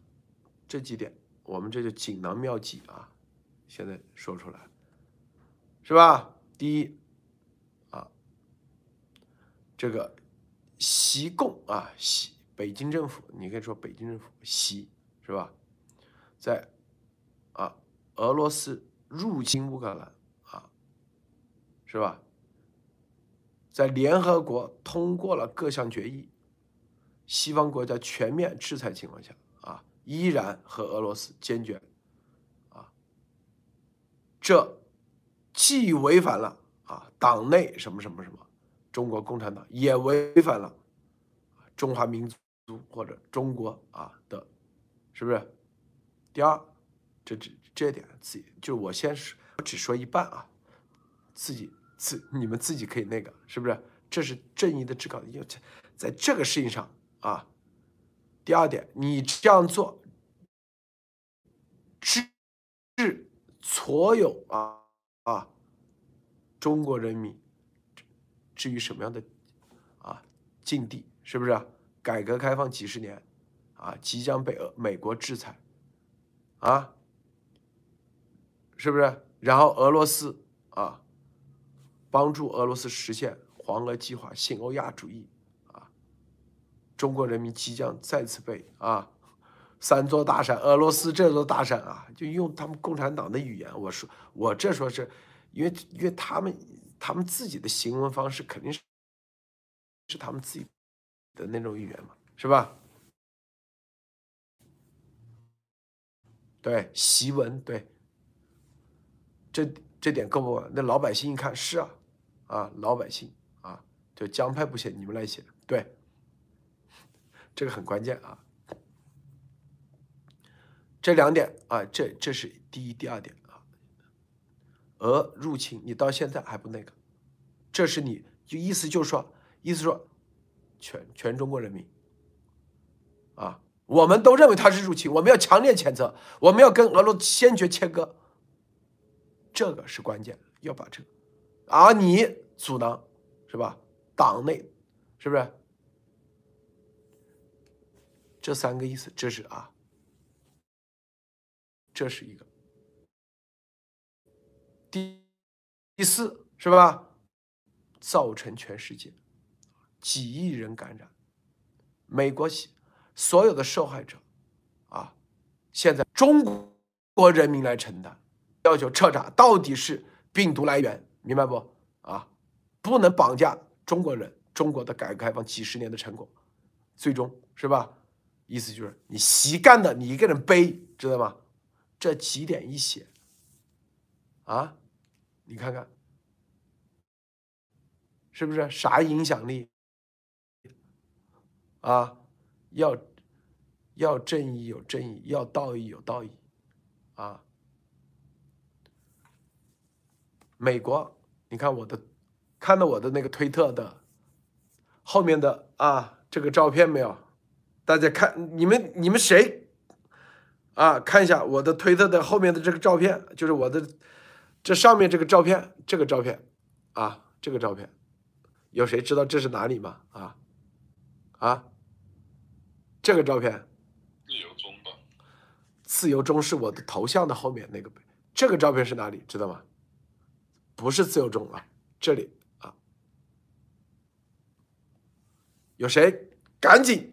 这几点我们这就锦囊妙计啊，现在说出来，是吧？第一。啊这个习共啊，习北京政府，你可以说北京政府习是吧？在啊，俄罗斯入侵乌克兰啊，是吧？在联合国通过了各项决议，西方国家全面制裁情况下啊，依然和俄罗斯坚决啊，这既违反了啊党内什么什么什么中国共产党也违反了中华民族或者中国啊的是不是？第二这这这点自己就我先说我只说一半啊自己自你们自己可以那个是不是？这是正义的制高点在这个事情上啊。第二点你这样做致致所有啊啊中国人民至于什么样的啊境地，是不是、改革开放几十年啊，即将被俄美国制裁啊，是不是？然后俄罗斯啊，帮助俄罗斯实现黄俄计划、新欧亚主义啊，中国人民即将再次被啊。三座大山，俄罗斯这座大山啊，就用他们共产党的语言，我说我这说是，因为因为他们他们自己的行文方式肯定是是他们自己的那种语言嘛，是吧？对，习文，对，这这点够不够？那老百姓一看是啊，啊，老百姓啊，就江派不写，你们来写，对，这个很关键啊。这两点啊，这这是第一、第二点啊。俄入侵，你到现在还不那个，这是你就意思就是说，意思说，全全中国人民啊，我们都认为他是入侵，我们要强烈谴责，我们要跟俄罗斯坚决切割，这个是关键，要把这个，而你阻挠是吧？党内是不是？这三个意思，这是啊。这是一个，第第四是吧？造成全世界几亿人感染，美国所有的受害者啊，现在中国人民来承担，要求彻查到底是病毒来源，明白不？啊，不能绑架中国人，中国的改革开放几十年的成果，最终是吧？意思就是你习干的，你一个人背，知道吗？这几点一写，啊，你看看，是不是啥影响力？啊，要要正义有正义，要道义有道义，啊，美国，你看我的，看到我的那个推特的后面的啊这个照片没有？大家看，你们你们谁？啊，看一下我的推特的后面的这个照片，就是我的这上面这个照片，这个照片，啊，这个照片，有谁知道这是哪里吗？啊，啊，这个照片，自由中吧，自由中是我的头像的后面那个，这个照片是哪里？知道吗？不是自由中啊，这里啊，有谁？赶紧！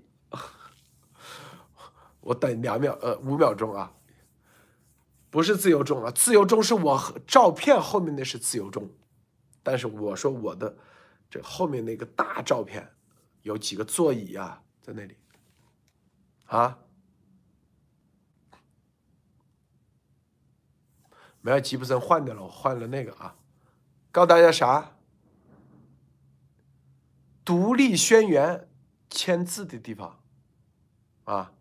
我等两秒，呃，五秒钟啊，不是自由中啊，自由中是我照片后面那是自由中，但是我说我的这后面那个大照片有几个座椅啊，在那里。啊，没有吉普森换掉了，我换了那个啊，告诉大家啥？独立宣言签字的地方。啊。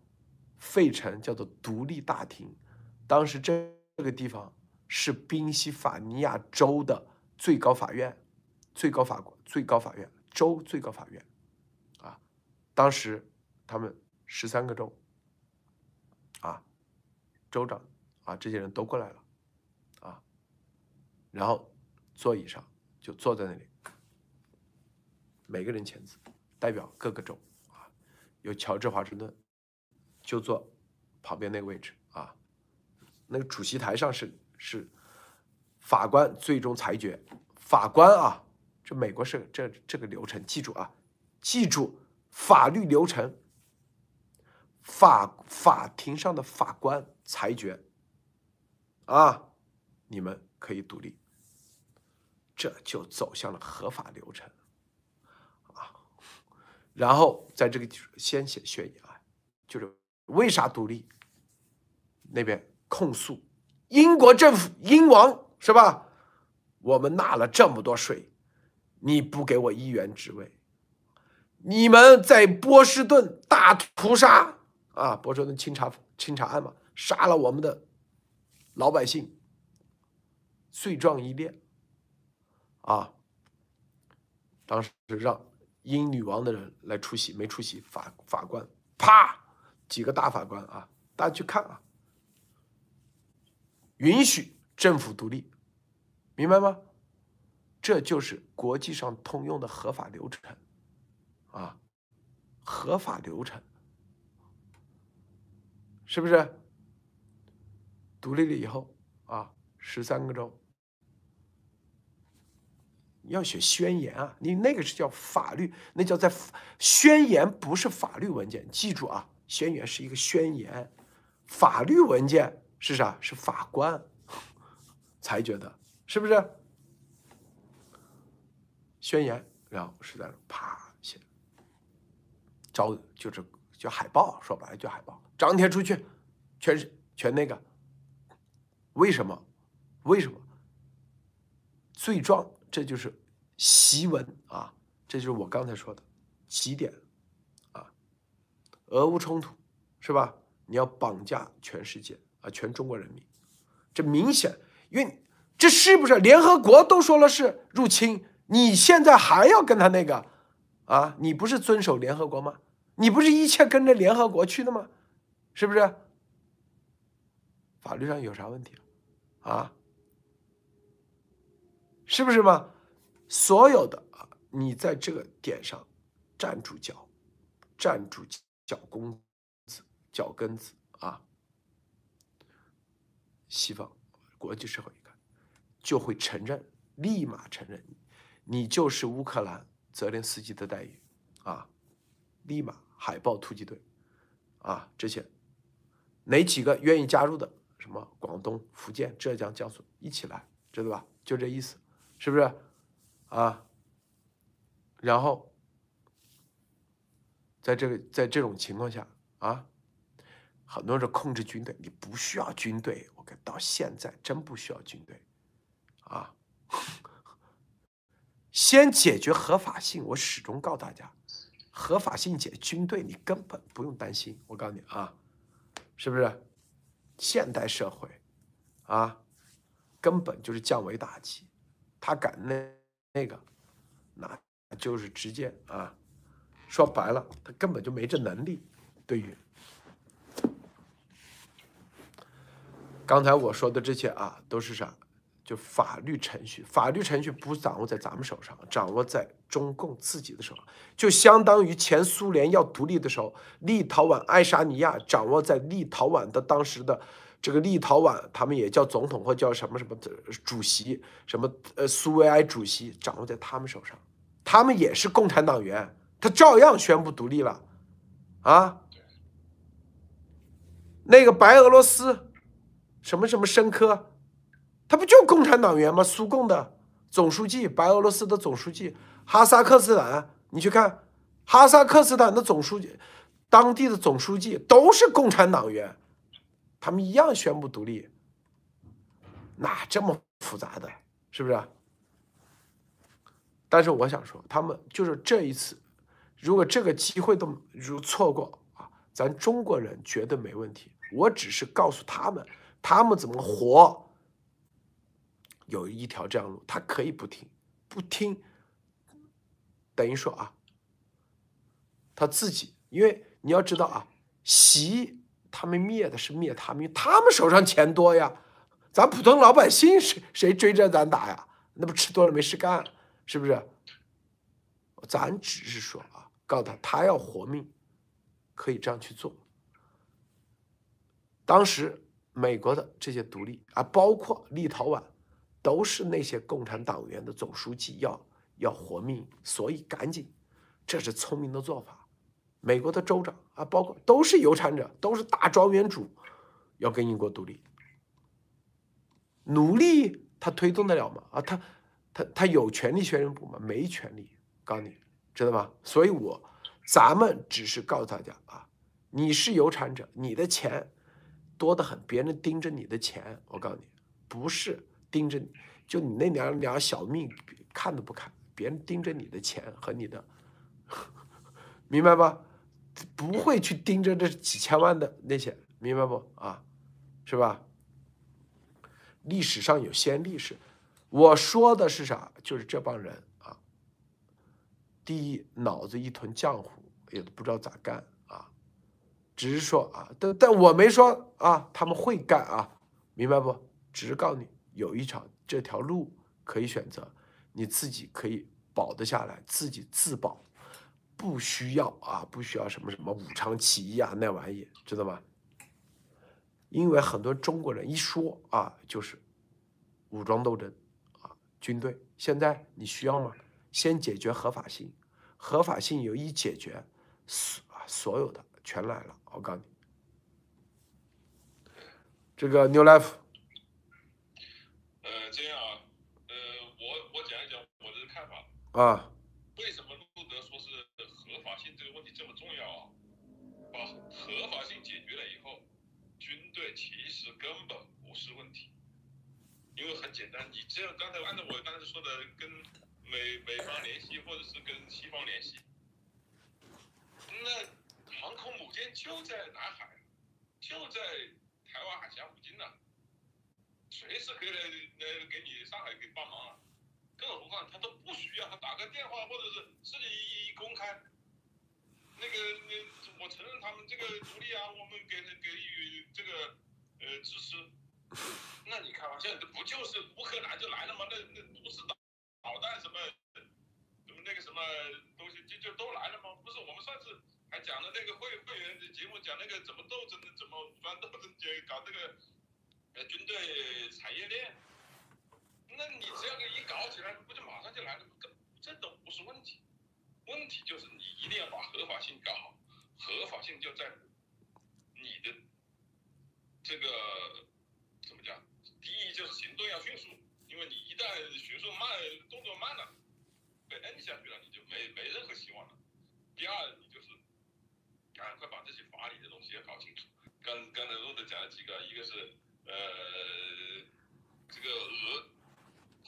费城叫做独立大厅，当时这这个地方是宾夕法尼亚州的最高法院，最高法最高法院州最高法院，啊，当时他们十三个州，啊，州长啊这些人都过来了，啊，然后座椅上就坐在那里，每个人签字，代表各个州啊，有乔治华盛顿。就坐旁边那个位置啊，那个主席台上是是法官最终裁决，法官啊，这美国是这这个流程，记住啊，记住法律流程，法法庭上的法官裁决啊，你们可以独立，这就走向了合法流程啊，然后在这个先写宣言啊，就是。为啥独立？那边控诉英国政府英王是吧？我们纳了这么多税，你不给我议员职位，你们在波士顿大屠杀啊，波士顿清查清查案嘛，杀了我们的老百姓，罪状一列啊。当时让英女王的人来出席，没出席，法法官啪。几个大法官啊，大家去看啊，允许政府独立，明白吗？这就是国际上通用的合法流程，啊，合法流程，是不是？独立了以后啊，十三个州要写宣言啊，你那个是叫法律，那叫在宣言，不是法律文件，记住啊，宣言是一个宣言，法律文件是啥？是法官裁决的，是不是？宣言，然后是在啪写，招就是叫海报，说白了叫海报，张贴出去，全是全那个。为什么？为什么？罪状，这就是檄文啊，这就是我刚才说的起点。俄乌冲突是吧？你要绑架全世界啊，全中国人民，这明显，因为这是不是联合国都说了是入侵？你现在还要跟他那个啊？你不是遵守联合国吗？你不是一切跟着联合国去的吗？是不是？法律上有啥问题啊？是不是嘛？所有的啊，你在这个点上站住脚，站住脚脚弓子、脚跟子啊！西方国际社会一看，就会承认，立马承认。你就是乌克兰泽连斯基的待遇，啊，立马海豹突击队，啊，这些哪几个愿意加入的？什么广东、福建、浙江、江苏一起来，知道吧？就这意思，是不是？啊，然后在这个在这种情况下啊，很多人说控制军队，你不需要军队，我跟到现在真不需要军队，啊。先解决合法性，我始终告诉大家，合法性解军队你根本不用担心。我告诉你啊，是不是？现代社会啊，根本就是降维打击。他敢那那个，那就是直接啊，说白了，他根本就没这能力。对于刚才我说的这些啊，都是啥？就法律程序，法律程序不掌握在咱们手上，掌握在中共自己的手上，就相当于前苏联要独立的时候，立陶宛、爱沙尼亚掌握在立陶宛的当时的这个立陶宛，他们也叫总统或叫什么什么主席，什么呃苏维埃主席，掌握在他们手上，他们也是共产党员，他照样宣布独立了，啊，那个白俄罗斯，什么什么申科。他不就共产党员吗？苏共的总书记，白俄罗斯的总书记，哈萨克斯坦，你去看，哈萨克斯坦的总书记，当地的总书记都是共产党员，他们一样宣布独立，哪这么复杂的，是不是？但是我想说，他们就是这一次，如果这个机会都如错过啊，咱中国人绝对没问题。我只是告诉他们，他们怎么活。有一条这样路，他可以不听，不听，等于说啊，他自己，因为你要知道啊，习他们灭的是灭他们，他们手上钱多呀，咱普通老百姓谁谁追着咱打呀？那不吃多了没事干，是不是？咱只是说啊，告诉他，他要活命，可以这样去做。当时美国的这些独立啊，包括立陶宛。都是那些共产党员的总书记要要活命，所以赶紧，这是聪明的做法。美国的州长啊，包括都是有产者，都是大庄园主，要跟英国独立，努力他推动得了吗？啊，他他他有权利宣布吗？没权利，告诉你，知道吗？所以我咱们只是告诉大家啊，你是有产者，你的钱多得很，别人盯着你的钱，我告诉你，不是。盯着，就你那两两小命看都不看，别人盯着你的钱和你的，明白吧？不会去盯着这几千万的那些，明白不？啊，是吧？历史上有先例是，我说的是啥？就是这帮人，第一脑子一团浆糊，也不知道咋干啊，只是说啊，但但我没说啊，他们会干啊，明白不？只是告诉你。有一场这条路可以选择，你自己可以保得下来，自己自保，不需要啊，不需要什么什么武昌起义啊那玩意，知道吗？因为很多中国人一说啊，就是武装斗争啊，军队。现在你需要吗？先解决合法性，合法性有一解决，所啊所有的全来了。我告诉你，这个 New Life 呃，这样啊，呃，我我讲一讲我的看法。啊，为什么路德说是合法性这个问题这么重要啊？把合法性解决了以后，军队其实根本不是问题，因为很简单，你只要刚才按照我刚才说的，跟美美方联系，或者是跟西方联系，那航空母舰就在南海，就在台湾海峡附近呢，随时可以来来给你上海给帮忙啊。更何况他都不需要，他打个电话或者是自己一一公开，那个那我承认他们这个独立啊，我们给给予这个呃支持。那你开玩笑，这不就是乌克兰就来了吗？那那不是打导弹什么什么那个什么东西就就都来了吗？不是我们上次还讲的那个会会员的节目讲那个怎么斗争的，怎么武装斗争节搞这个呃军队产业链。那你这样一搞起来，不就马上就来了吗？这都不是问题，问题就是你一定要把合法性搞好，合法性就在你的这个怎么讲？第一就是行动要迅速，为你一旦学术慢，动作慢了，被摁下去了，你就没没任何希望了。第二，你就是赶快把这些法理的东西要搞清楚。刚刚才陆德讲了几个，一个是呃这个俄。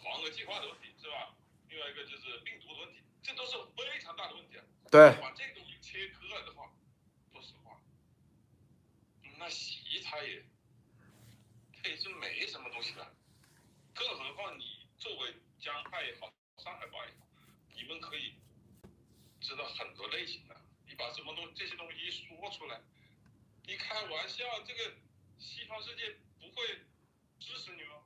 黄俄计划的问题是吧？另外一个就是病毒的问题，这都是非常大的问题啊。对，把这个东西切割了的话，说实话，那习他也它也是没什么东西的。更何况你作为江派也好，上海帮也好，你们可以知道很多类型的。你把什么东这些东西一说出来，你开玩笑，这个西方世界不会支持你吗？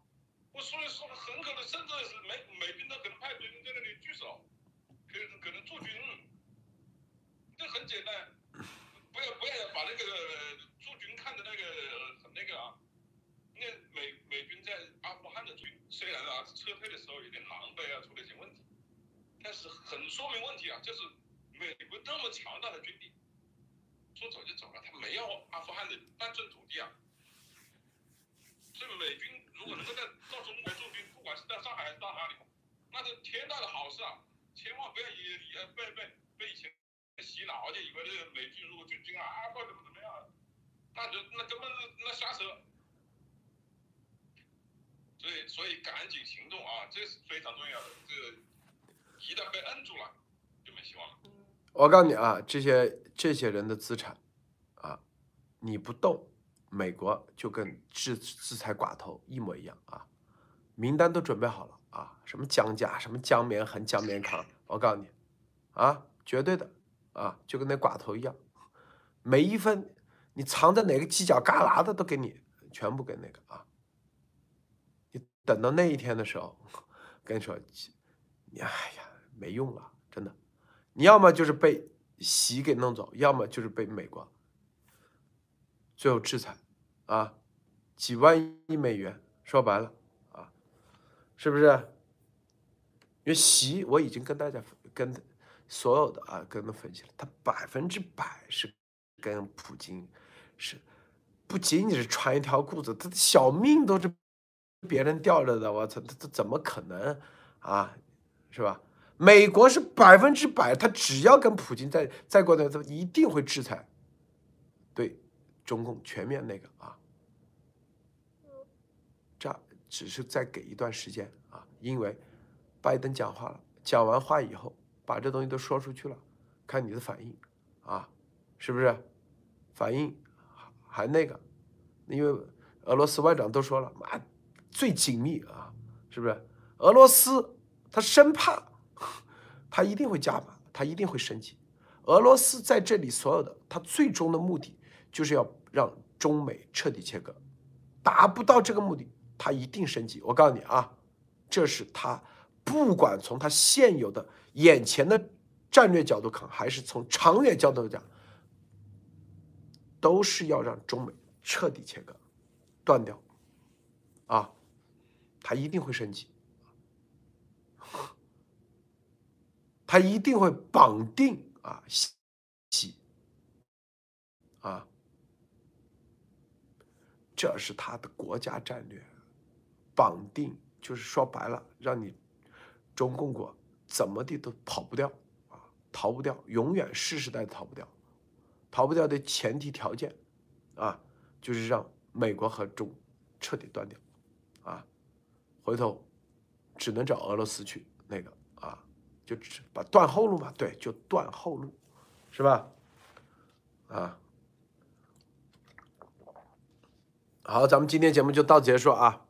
我所以说，很可能甚至是美美军都可能派军人在那里驻守，可可能驻军。这很简单，不要不要把那个驻军看的那个很那个啊。那美美军在阿富汗的军虽然啊撤退的时候有点狼狈啊，出了一些问题，但是很说明问题啊，就是美国这么强大的军力，说走就走了，他没要阿富汗的半寸土地啊。所以美军如果能够在到中国驻军，不管是在上海还是到哪里，那是天大的好事啊！千万不要以以被被被以前洗脑，就以为这个美军如果驻军啊，阿富汗怎么怎么样，那就那根本是那瞎扯。所以所以赶紧行动啊，这是非常重要的。这个一旦被摁住了，就没希望了。我告诉你啊，这些这些人的资产啊，你不动。美国就跟制制裁寡头一模一样啊，名单都准备好了啊，什么江家，什么江绵恒、江绵康，我告诉你，啊，绝对的啊，就跟那寡头一样，每一分你藏在哪个犄角旮旯的都给你，全部给那个啊，你等到那一天的时候，跟你说，你哎呀没用了，真的，你要么就是被习给弄走，要么就是被美国。最后制裁，啊，几万亿美元，说白了，啊，是不是？因为习我已经跟大家跟所有的啊跟他分析了，他百分之百是跟普京是不仅仅是穿一条裤子，他的小命都是别人吊着的，我操，他他怎么可能啊？是吧？美国是百分之百，他只要跟普京再再过段，他一定会制裁，对。中共全面那个啊，这只是再给一段时间啊，因为拜登讲话了，讲完话以后，把这东西都说出去了，看你的反应啊，是不是？反应还那个，因为俄罗斯外长都说了，妈最紧密啊，是不是？俄罗斯他生怕，他一定会加码，他一定会升级。俄罗斯在这里所有的，他最终的目的。就是要让中美彻底切割，达不到这个目的，它一定升级。我告诉你啊，这是它不管从它现有的眼前的战略角度看，还是从长远角度讲，都是要让中美彻底切割、断掉啊，它一定会升级，他一定会绑定啊，西啊。这是他的国家战略，绑定就是说白了，让你中共国怎么地都跑不掉啊，逃不掉，永远世世代代逃不掉。逃不掉的前提条件啊，就是让美国和中彻底断掉啊，回头只能找俄罗斯去那个，就把断后路嘛，对，就断后路，是吧？啊。好，咱们今天节目就到此结束啊。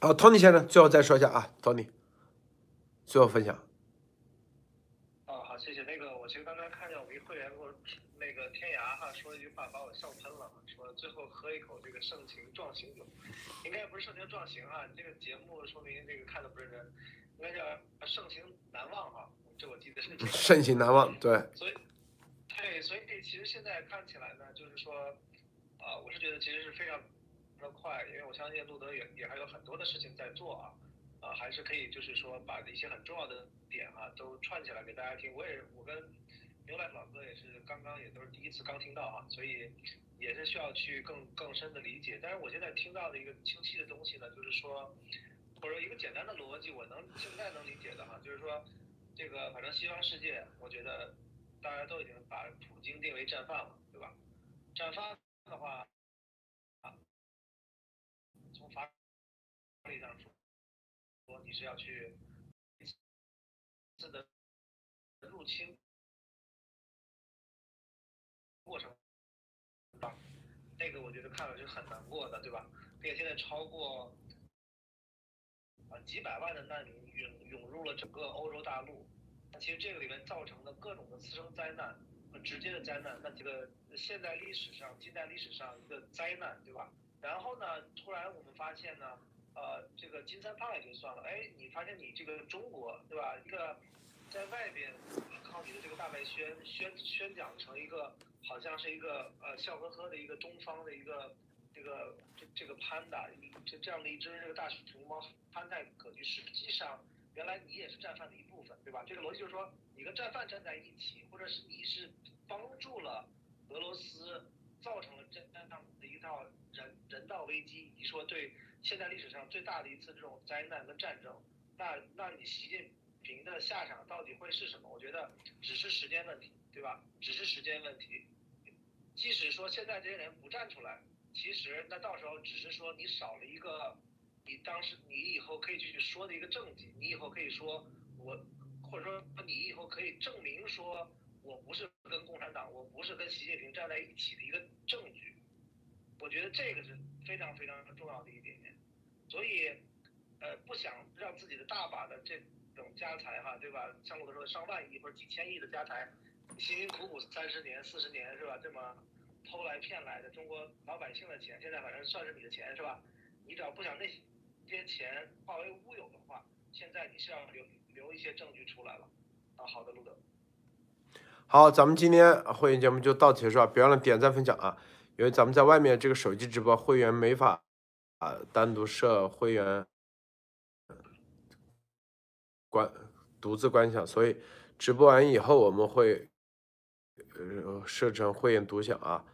好，Tony 先生，最后再说一下啊，Tony，最后分享。哦，好，谢谢。那个，我其实刚才看见我们一会员给我那个天涯哈说一句话，把我笑喷了，说最后喝一口这个盛情壮行酒，应该不是盛情壮行啊，你这个节目说明这个看的不认真，应该叫盛情难忘哈，这我记得是。盛情难忘，对。所以，对，所以其实现在看起来呢，就是说。啊，我是觉得其实是非常的快，因为我相信路德也也还有很多的事情在做啊，啊，还是可以就是说把一些很重要的点啊都串起来给大家听。我也我跟牛奶老哥也是刚刚也都是第一次刚听到啊，所以也是需要去更更深的理解。但是我现在听到的一个清晰的东西呢，就是说或者一个简单的逻辑，我能现在能理解的哈，就是说这个反正西方世界，我觉得大家都已经把普京定为战犯了，对吧？战犯。的话，啊，从法理上说，说你是要去次的入侵过程，啊，那个我觉得看了是很难过的，对吧？并且现在超过啊几百万的难民涌涌入了整个欧洲大陆，那其实这个里面造成的各种的次生灾难和。直接的灾难，那这个现代历史上、近代历史上一个灾难，对吧？然后呢，突然我们发现呢，呃，这个金三胖也就算了，哎，你发现你这个中国，对吧？一个在外边靠你的这个大外宣宣宣讲成一个好像是一个呃笑呵呵的一个东方的一个这个这这个潘达，这这样的一只这个大熊猫潘泰格局，实际上。原来你也是战犯的一部分，对吧？这个逻辑就是说，你跟战犯站在一起，或者是你是帮助了俄罗斯，造成了这样的一套人人道危机，你说对现代历史上最大的一次这种灾难跟战争，那那你习近平的下场到底会是什么？我觉得只是时间问题，对吧？只是时间问题。即使说现在这些人不站出来，其实那到时候只是说你少了一个。你当时，你以后可以去说的一个证据，你以后可以说，我，或者说你以后可以证明说，我不是跟共产党，我不是跟习近平站在一起的一个证据。我觉得这个是非常非常重要的一点。所以，呃，不想让自己的大把的这种家财哈，对吧？像我说上万亿或者几千亿的家财，辛辛苦苦三十年、四十年是吧？这么偷来骗来的中国老百姓的钱，现在反正算是你的钱是吧？你只要不想那些。钱化为乌有的话，现在你是要留留一些证据出来了啊。好的，路德。好，咱们今天会员节目就到此结束，别忘了点赞分享啊！因为咱们在外面这个手机直播，会员没法啊单独设会员关独自观享，所以直播完以后我们会呃设成会员独享啊。